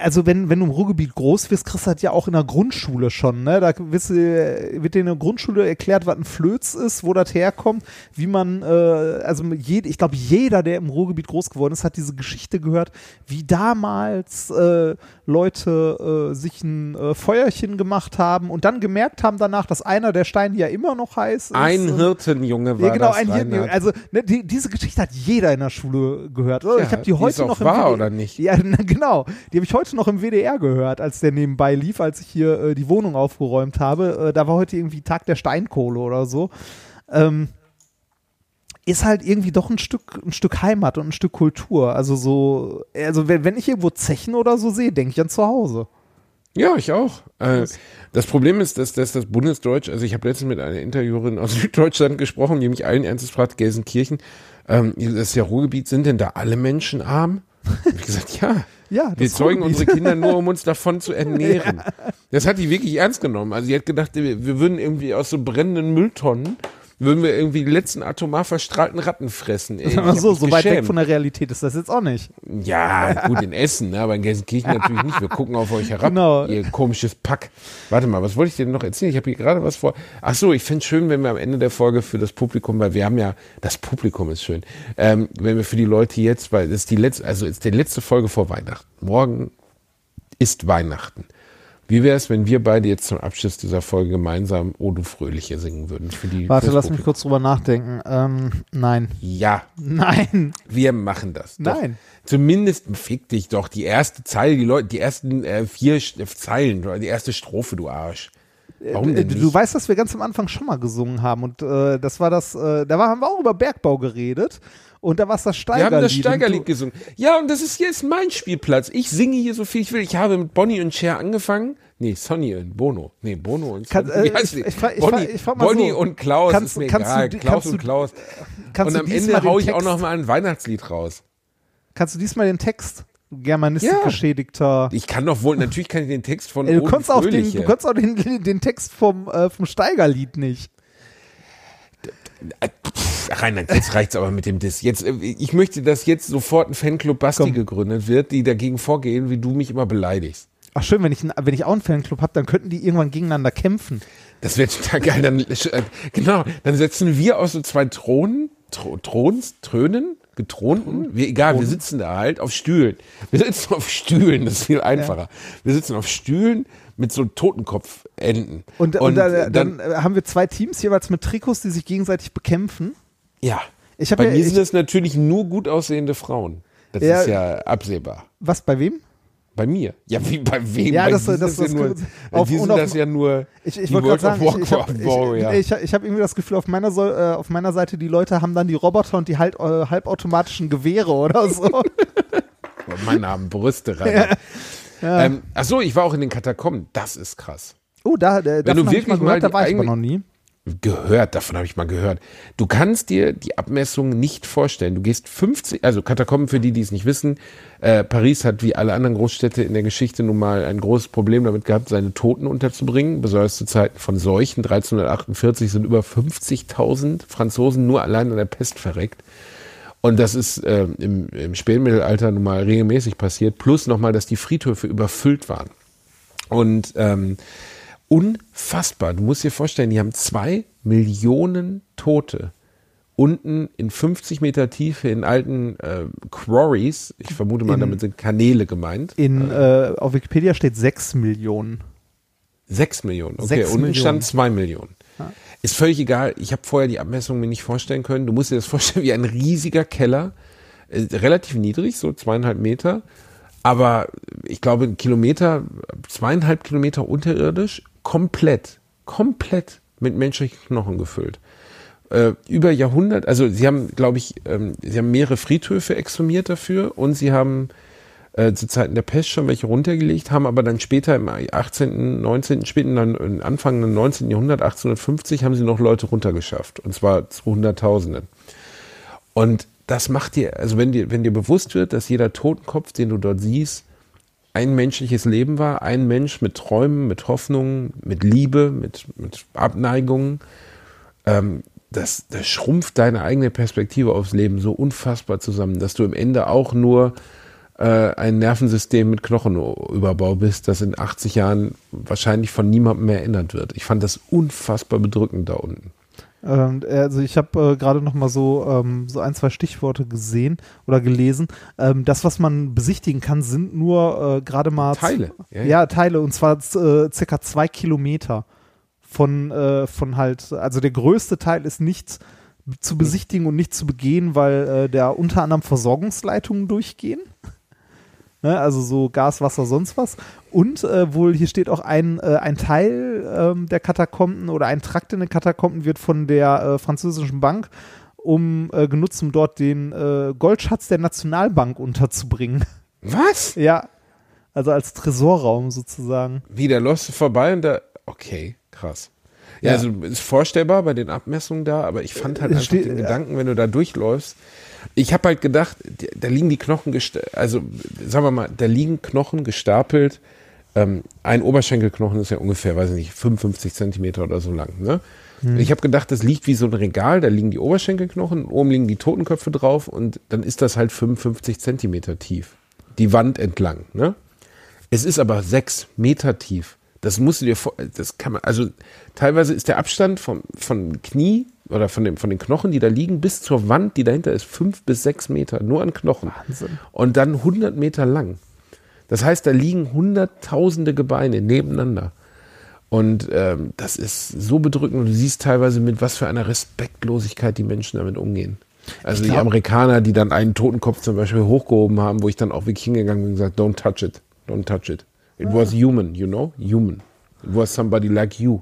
also wenn, wenn du im Ruhrgebiet groß wirst, kriegst du halt ja auch in der Grundschule schon, ne? Da wirst wird dir in der Grundschule erklärt, was ein Flöz ist, wo das herkommt, wie man, äh, also jed, ich glaube, jeder, der im Ruhrgebiet groß geworden ist, hat diese Geschichte gehört, wie damals äh, Leute äh, sich ein äh, Feuerchen gemacht haben und dann gemerkt haben danach, dass einer der Steine ja immer noch heiß ist. ein Und- Hirtenjunge war ja, genau, das, ein Hirten. Reinhard. Also, ne, die, diese Geschichte hat jeder in der Schule gehört. Oder? Ja, ich habe die die heute ist auch noch wahr, WDR oder nicht? Ja, na, genau. Die habe ich heute noch im WDR gehört, als der nebenbei lief, als ich hier äh, die Wohnung aufgeräumt habe. Äh, da war heute irgendwie Tag der Steinkohle oder so. ähm, ist halt irgendwie doch ein Stück, ein Stück Heimat und ein Stück Kultur. Also so, also wenn, wenn ich irgendwo Zechen oder so sehe, denke ich an zu Hause. Ja, ich auch. Äh, das Problem ist, dass, dass das Bundesdeutsch, also ich habe letztens mit einer Interviewerin aus Süddeutschland gesprochen, die mich allen Ernstes fragt, Gelsenkirchen, ähm, das ist ja Ruhrgebiet, sind denn da alle Menschen arm? Ich gesagt, ja. Ja, Wir zeugen unsere Kinder nur, um uns davon zu ernähren. Das hat die wirklich ernst genommen. Also sie hat gedacht, wir würden irgendwie aus so brennenden Mülltonnen, würden wir irgendwie die letzten atomar verstrahlten Ratten fressen. Ey, mal so, so weit weg von der Realität ist das jetzt auch nicht. Ja, gut, in Essen, ne, aber in Gelsenkirchen natürlich nicht. Wir gucken auf euch herab, Genau. ihr komisches Pack. Warte mal, was wollte ich dir denn noch erzählen? Ich habe hier gerade was vor. Ach so, ich find's schön, wenn wir am Ende der Folge für das Publikum, weil wir haben ja, das Publikum ist schön, ähm, wenn wir für die Leute jetzt, weil das ist die letzte, also ist die letzte Folge vor Weihnachten. Morgen ist Weihnachten. Wie wäre es, wenn wir beide jetzt zum Abschluss dieser Folge gemeinsam O du Fröhliche singen würden? Für die, Warte, lass mich kurz drüber nachdenken. Ähm, nein. Ja, Nein. wir machen das. Doch. Nein. Zumindest fick dich doch. Die erste Zeile, die Leute, die ersten äh, vier Sch- Zeilen, die erste Strophe, du Arsch. Warum denn Äh, nicht? Du weißt, dass wir ganz am Anfang schon mal gesungen haben und äh, das war das, äh, da haben wir auch über Bergbau geredet und da war es das wir Steigerlied. haben das Steigerlied du- gesungen. Ja, und das ist hier ist mein Spielplatz. Ich singe hier so viel ich will. Ich habe mit Bonnie und Cher angefangen. Nee, Sonny und Bono. Nee, Bono und Kann- Sonny. äh, Wie heißt ich- ich ich Bonnie, ich mal Bonnie so. und Klaus Kannst- ist mir kannst du egal. die- Klaus und du- Klaus. Und du am Ende hau ich auch noch mal ein Weihnachtslied raus. Kannst du diesmal den Text, Germanistik Ja. geschädigter. Ich kann doch wohl, natürlich kann ich den Text von Ey, du du kannst auch den, du kannst auch den, den Text vom, äh, vom Steigerlied nicht. Reinhard, jetzt reicht's aber mit dem Diss. Jetzt, äh, ich möchte, dass jetzt sofort ein Fanclub Basti Komm. gegründet wird, die dagegen vorgehen, wie du mich immer beleidigst. Ach schön, wenn ich, wenn ich auch einen Fanclub habe, dann könnten die irgendwann gegeneinander kämpfen. Das wäre total geil. Dann, äh, genau, dann setzen wir aus so zwei Thronen, Thro Throns, Trönen, getronten, wir, egal, wir sitzen da halt auf Stühlen. Wir sitzen auf Stühlen, das ist viel einfacher. Wir sitzen auf Stühlen mit so Totenkopfenden. Und, und, äh, dann, äh, haben wir zwei Teams jeweils mit Trikots, die sich gegenseitig bekämpfen. Ja. Ich hab Bei ja- mir sind es natürlich nur gut aussehende Frauen. Das Ja. ist ja absehbar. Was bei wem? Bei mir. Ja, wie bei wem? Ja, bei das- dir sind das- ja das- nur, auf- die und sind auf- das ja nur Ich, ich die World of sagen, ich, ich habe Warcraft Warrior. ich, ich, ich hab irgendwie das Gefühl, auf meiner, so, äh, auf meiner Seite, die Leute haben dann die Roboter und die halt, äh, halbautomatischen Gewehre oder so. Mein Name, Brüste rein. Ja. Ähm, ach so, ich war auch in den Katakomben. Das ist krass. Oh, da, äh, davon du hab ich wirklich mal mal gehört, da die war ich aber noch nie. Gehört, davon habe ich mal gehört. Du kannst dir die Abmessung nicht vorstellen. Du gehst 50, also Katakomben für die, die es nicht wissen. Äh, Paris hat wie alle anderen Großstädte in der Geschichte nun mal ein großes Problem damit gehabt, seine Toten unterzubringen. Besonders zu Zeiten von Seuchen. 1348 sind über 50.000 Franzosen nur allein an der Pest verreckt. Und das ist äh, im, im Spätmittelalter nun mal regelmäßig passiert. Plus nochmal, dass die Friedhöfe überfüllt waren. Und ähm, unfassbar. Du musst dir vorstellen, die haben zwei Millionen Tote unten in 50 Meter Tiefe in alten äh, Quarries. Ich vermute mal, In- damit sind Kanäle gemeint. In, äh, auf Wikipedia steht 6 Millionen. Sechs Millionen. Okay, Sechs unten Millionen. stand zwei Millionen. Ist völlig egal. Ich habe vorher die Abmessung mir nicht vorstellen können. Du musst dir das vorstellen wie ein riesiger Keller. Äh, relativ niedrig, so zweieinhalb Meter. Aber ich glaube, ein Kilometer, zweieinhalb Kilometer unterirdisch, komplett, komplett mit menschlichen Knochen gefüllt. Äh, über Jahrhundert, also sie haben, glaube ich, ähm, sie haben mehrere Friedhöfe exhumiert dafür und sie haben äh, zu Zeiten der Pest schon welche runtergelegt, haben aber dann später im 18., 19., späten dann Anfang des 19. Jahrhundert, 1850, haben sie noch Leute runtergeschafft. Und zwar zu Hunderttausenden. Und das macht dir, also wenn dir, wenn dir bewusst wird, dass jeder Totenkopf, den du dort siehst, ein menschliches Leben war, ein Mensch mit Träumen, mit Hoffnungen, mit Liebe, mit, mit Abneigungen, ähm, das, das schrumpft deine eigene Perspektive aufs Leben so unfassbar zusammen, dass du im Ende auch nur äh, ein Nervensystem mit Knochenüberbau bist, das in 80 Jahren wahrscheinlich von niemandem mehr erinnert wird. Ich fand das unfassbar bedrückend da unten. Ähm, also ich habe äh, gerade noch mal so, ähm, so ein, zwei Stichworte gesehen oder gelesen. Ähm, das, was man besichtigen kann, sind nur äh, gerade mal Teile, Ja, ja, ja. Teile und zwar äh, circa zwei Kilometer von, äh, von halt, also der größte Teil ist nicht zu besichtigen und nicht zu begehen, weil äh, da unter anderem Versorgungsleitungen durchgehen. Ne? Also so Gas, Wasser, sonst was. Und äh, wohl hier steht auch ein, äh, ein Teil ähm, der Katakomben oder ein Trakt in den Katakomben wird von der äh, französischen Bank um äh, genutzt, um dort den äh, Goldschatz der Nationalbank unterzubringen. Was? Ja, also als Tresorraum sozusagen. Wie, der läufst vorbei und da, okay, krass. Ja, Ja. also ist vorstellbar bei den Abmessungen da, aber ich fand halt einfach steht- den ja. Gedanken, wenn du da durchläufst. Ich habe halt gedacht, da liegen die Knochen, also sagen wir mal, da liegen Knochen gestapelt. Ähm, ein Oberschenkelknochen ist ja ungefähr, weiß ich nicht, 55 Zentimeter oder so lang. Ne? Ich habe gedacht, das liegt wie so ein Regal, da liegen die Oberschenkelknochen, oben liegen die Totenköpfe drauf und dann ist das halt 55 Zentimeter tief. Die Wand entlang. Ne? Es ist aber sechs Meter tief. Das musst du dir vor, das kann man, also teilweise ist der Abstand vom, von Knie oder von, dem, von den Knochen, die da liegen, bis zur Wand, die dahinter ist, fünf bis sechs Meter, nur an Knochen. Wahnsinn. Und dann 100 Meter lang. Das heißt, da liegen hunderttausende Gebeine nebeneinander. Und ähm, das ist so bedrückend und du siehst teilweise mit was für einer Respektlosigkeit die Menschen damit umgehen. Also Ich die glaub- Amerikaner, die dann einen Totenkopf zum Beispiel hochgehoben haben, wo ich dann auch wirklich hingegangen bin und gesagt, don't touch it, don't touch it. It was human, you know, human. It was somebody like you.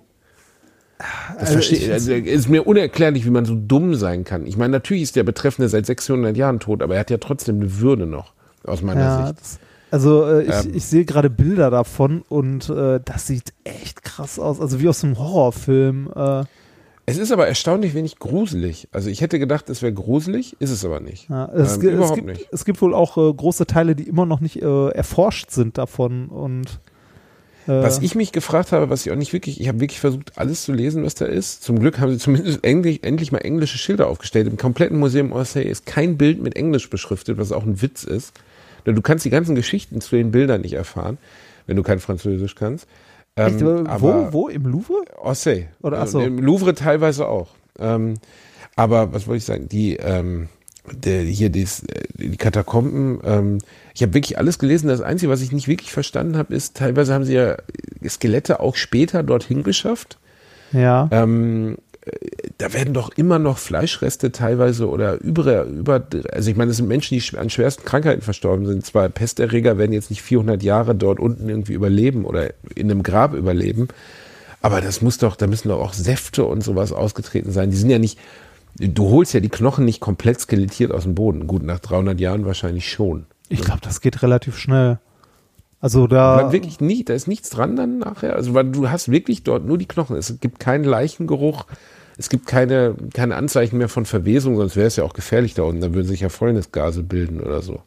Das Also ich- also ist mir unerklärlich, wie man so dumm sein kann. Ich meine, natürlich ist der Betreffende seit 600 Jahren tot, aber er hat ja trotzdem eine Würde noch, aus meiner Ja, Sicht. das, also äh, ich, Ähm. ich sehe gerade Bilder davon und äh, das sieht echt krass aus. Also wie aus einem Horrorfilm. Äh, Es ist aber erstaunlich wenig gruselig. Also ich hätte gedacht, es wäre gruselig, ist es aber nicht. ja, es, Ähm, gi- es, überhaupt gibt, nicht. es gibt wohl auch äh, große Teile, die immer noch nicht äh, erforscht sind davon. Und Was ich mich gefragt habe, was ich auch nicht wirklich, ich habe wirklich versucht, alles zu lesen, was da ist. Zum Glück haben sie zumindest endlich, endlich mal englische Schilder aufgestellt. Im kompletten Museum Orsay ist kein Bild mit Englisch beschriftet, was auch ein Witz ist. Denn du kannst die ganzen Geschichten zu den Bildern nicht erfahren, wenn du kein Französisch kannst. echt, Ähm, äh, aber- wo, wo? Im Louvre? Orsay. Oder, ach so. Und Im Louvre teilweise auch. Ähm, aber was wollte ich sagen? Die, ähm, der, hier dies, äh, die Katakomben, ähm, ich habe wirklich alles gelesen. Das Einzige, was ich nicht wirklich verstanden habe, ist, teilweise haben sie ja Skelette auch später dorthin geschafft. Ja. Ähm, äh, da werden doch immer noch Fleischreste teilweise oder über, über also ich meine, das sind Menschen, die an schwersten Krankheiten verstorben sind. Zwar Pesterreger werden jetzt nicht 400 Jahre dort unten irgendwie überleben oder in einem Grab überleben, aber das muss doch, da müssen doch auch Säfte und sowas ausgetreten sein. Die sind ja nicht, du holst ja die Knochen nicht komplett skelettiert aus dem Boden. Gut, nach 300 Jahren wahrscheinlich schon. Ich glaube, das geht relativ schnell. Also da. Aber wirklich nicht, da ist nichts dran dann nachher. Also weil du hast wirklich dort nur die Knochen. Es gibt keinen Leichengeruch. Es gibt keine, keine Anzeichen mehr von Verwesung, sonst wäre es ja auch gefährlich da unten. Da würden sich ja Fäulnisgase bilden oder so.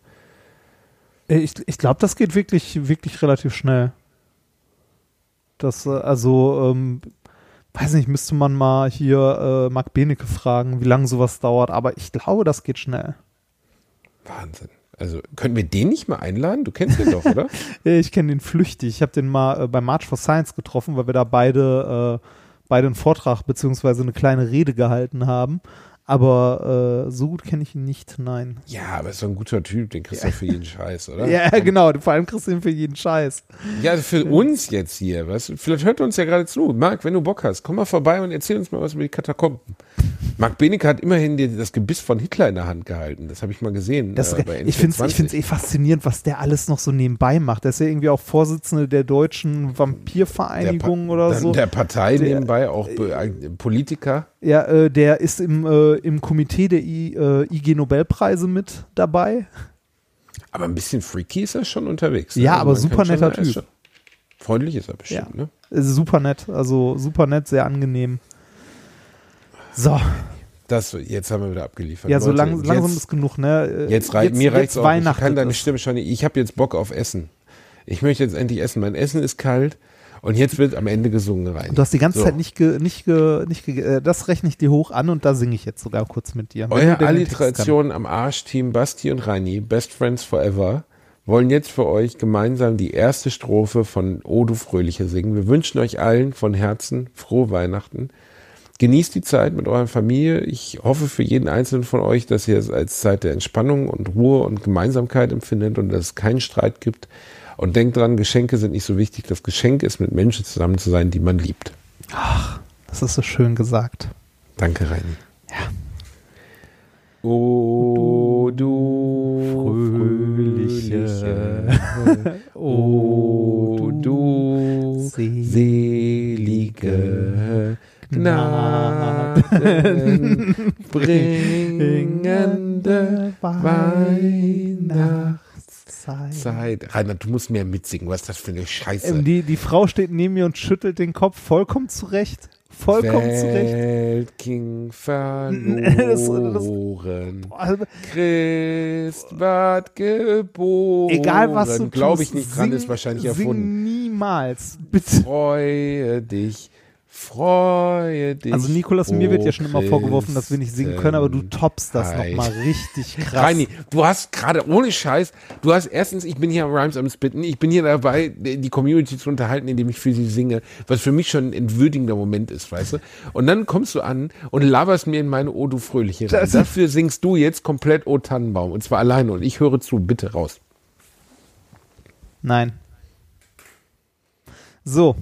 Äh, Ich, ich glaube, das geht wirklich, wirklich relativ schnell. Das, äh, also, ähm, weiß nicht, müsste man mal hier äh, Marc Benecke fragen, wie lange sowas dauert, aber ich glaube, das geht schnell. Wahnsinn. Also können wir den nicht mal einladen? Du kennst den doch, oder? Ich kenne den flüchtig. Ich habe den mal äh, bei March for Science getroffen, weil wir da beide, äh, beide einen Vortrag beziehungsweise eine kleine Rede gehalten haben. Aber äh, so gut kenne ich ihn nicht, nein. Ja, aber ist so ein guter Typ, den kriegst du für jeden Scheiß, oder? Ja, genau. Vor allem kriegst du ihn für jeden Scheiß. Ja, also für uns jetzt hier, weißt du, vielleicht hört er uns ja gerade zu. Marc, wenn du Bock hast, komm mal vorbei und erzähl uns mal was über die Katakomben. Marc Benecke hat immerhin das Gebiss von Hitler in der Hand gehalten. Das habe ich mal gesehen. Das, äh, ich finde es ich N24. find's eh faszinierend, was der alles noch so nebenbei macht. Der ist ja irgendwie auch Vorsitzende der deutschen Vampirvereinigung Der oder so. Der Partei Der- nebenbei, auch äh, Politiker. Ja, äh, der ist im, äh, im Komitee der I, äh, IG Nobelpreise mit dabei. Aber ein bisschen freaky ist er schon unterwegs. Ja, aber man super schon- netter er ist Typ. schon- Freundlich ist er bestimmt, Ja. ne? Ist super nett, also super nett, sehr angenehm. So, Das, jetzt haben wir wieder abgeliefert. ja, so Leute, lang, langsam jetzt, ist genug, ne? Jetzt, rei mir reicht's auch. Ich kann deine. Stimme schon nicht. Ich habe jetzt Bock auf Essen. Ich möchte jetzt endlich essen. Mein Essen ist kalt und jetzt wird am Ende gesungen rein. Du hast die ganze So. Zeit nicht, ge, nicht, ge, nicht ge, äh, das rechne ich dir hoch an und da singe ich jetzt sogar kurz mit dir. Euer. Alliteration am Arsch, Team Basti und Reini, Best Friends Forever, wollen jetzt für euch gemeinsam die erste Strophe von O du Fröhliche singen. Wir wünschen euch allen von Herzen frohe Weihnachten. Genießt die Zeit mit eurer Familie. Ich hoffe für jeden einzelnen von euch, dass ihr es als Zeit der Entspannung und Ruhe und Gemeinsamkeit empfindet und dass es keinen Streit gibt. Und denkt dran, Geschenke sind nicht so wichtig. Das Geschenk ist, mit Menschen zusammen zu sein, die man liebt. Das ist so schön gesagt. Danke, Reini. Ja. O du Fröhliche. o du selige Gnaden bringende Weihnachtszeit. Zeit. Rainer, du musst mehr mitsingen. Was ist das für eine Scheiße? Ähm, die, die Frau steht neben mir und schüttelt den Kopf vollkommen zurecht. Vollkommen zurecht. Weltking Das- verloren. Also, Christ ward geboren. egal was du Glaube ich nicht dran, ist wahrscheinlich sing erfunden. niemals. Bitte. Freue dich, freue dich. Also Nikolas, mir wird ja schon immer vorgeworfen, dass wir nicht singen können, aber du toppst das nochmal richtig krass. Reini, du hast gerade ohne Scheiß, du hast erstens, ich bin hier am Rhymes am Spitten, ich bin hier dabei, die Community zu unterhalten, indem ich für sie singe, was für mich schon ein entwürdigender Moment ist, weißt du? Und dann kommst du an und laberst mir in meine O du Fröhliche rein. Dafür singst du jetzt komplett O Tannenbaum und zwar alleine und ich höre zu, bitte raus. Nein. So.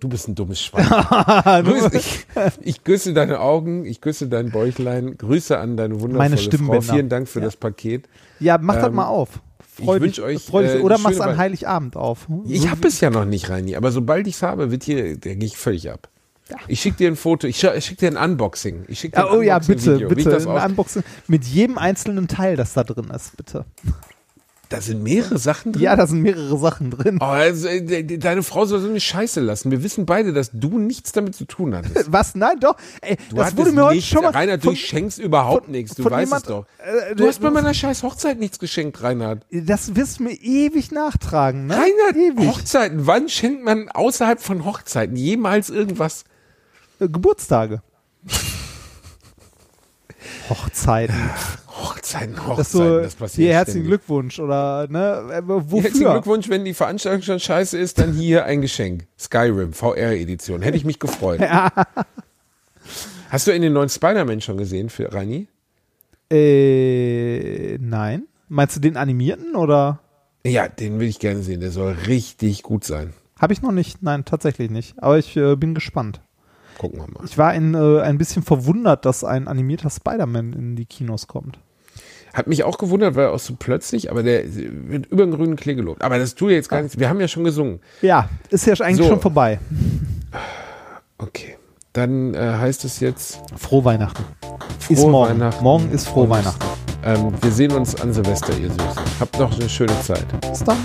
Du bist ein dummes Schwein. Grüß, ich, ich küsse deine Augen, ich küsse dein Bäuchlein, Grüße an deine wundervolle Meine Frau. Vielen Dank für Ja. das Paket. Ja, mach das Ähm, mal auf. ich Freu dich, wünsch euch, freu dich. äh, Oder mach's an. Heiligabend auf. Ich So habe es ja noch nicht, Reini, aber sobald ich es habe, wird hier, da gehe ich völlig ab. Ich schicke dir ein Foto, ich, ich schicke dir ein Unboxing. Ich schick dir Ja, ein oh ja, bitte, ich bitte. Das, Ein Unboxing mit jedem einzelnen Teil, das da drin ist, bitte. Da sind mehrere Sachen drin. Ja, da sind mehrere Sachen drin. Oh, also, äh, de- de- deine Frau soll so eine Scheiße lassen. Wir wissen beide, dass du nichts damit zu tun hattest. Was? Nein, doch. Ey, Du das wurde mir heute schon mal. Reinhard, du schenkst überhaupt von- nichts. Du von weißt jemand- es doch. äh, Du hast bei meiner scheiß Hochzeit nichts geschenkt, Reinhard. Das wirst du mir ewig nachtragen, ne? Reinhard, ewig. Hochzeiten. Wann schenkt man außerhalb von Hochzeiten jemals irgendwas? Äh, Geburtstage. Hochzeiten. Hochzeiten, Das Hochzeiten, so, das passiert hier herzlichen ständig. Glückwunsch oder ne? Äh, Wofür? Herzlichen Glückwunsch, wenn die Veranstaltung schon scheiße ist, dann hier ein Geschenk. Skyrim, VR-Edition. Hätte ich mich gefreut. Hast du in den neuen Spider-Man schon gesehen für Rani? Äh, nein. Meinst du den animierten oder? Ja, den will ich gerne sehen. Der soll richtig gut sein. Habe ich noch nicht. Nein, tatsächlich nicht. Aber ich äh, bin gespannt. Gucken wir mal. Ich war ein, äh, ein bisschen verwundert, dass ein animierter Spider-Man in die Kinos kommt. Hat mich auch gewundert, weil auch so plötzlich, aber der wird über den grünen Klee gelobt. Aber das tut jetzt gar nichts. Wir haben ja schon gesungen. Ja, ist ja eigentlich So. schon vorbei. Okay. Dann äh, heißt es jetzt, Frohe Weihnachten. Frohe ist morgen. Weihnachten. Morgen ist frohe Weihnachten. ähm, wir sehen uns an Silvester, ihr Süßen. Habt noch eine schöne Zeit. Bis dann.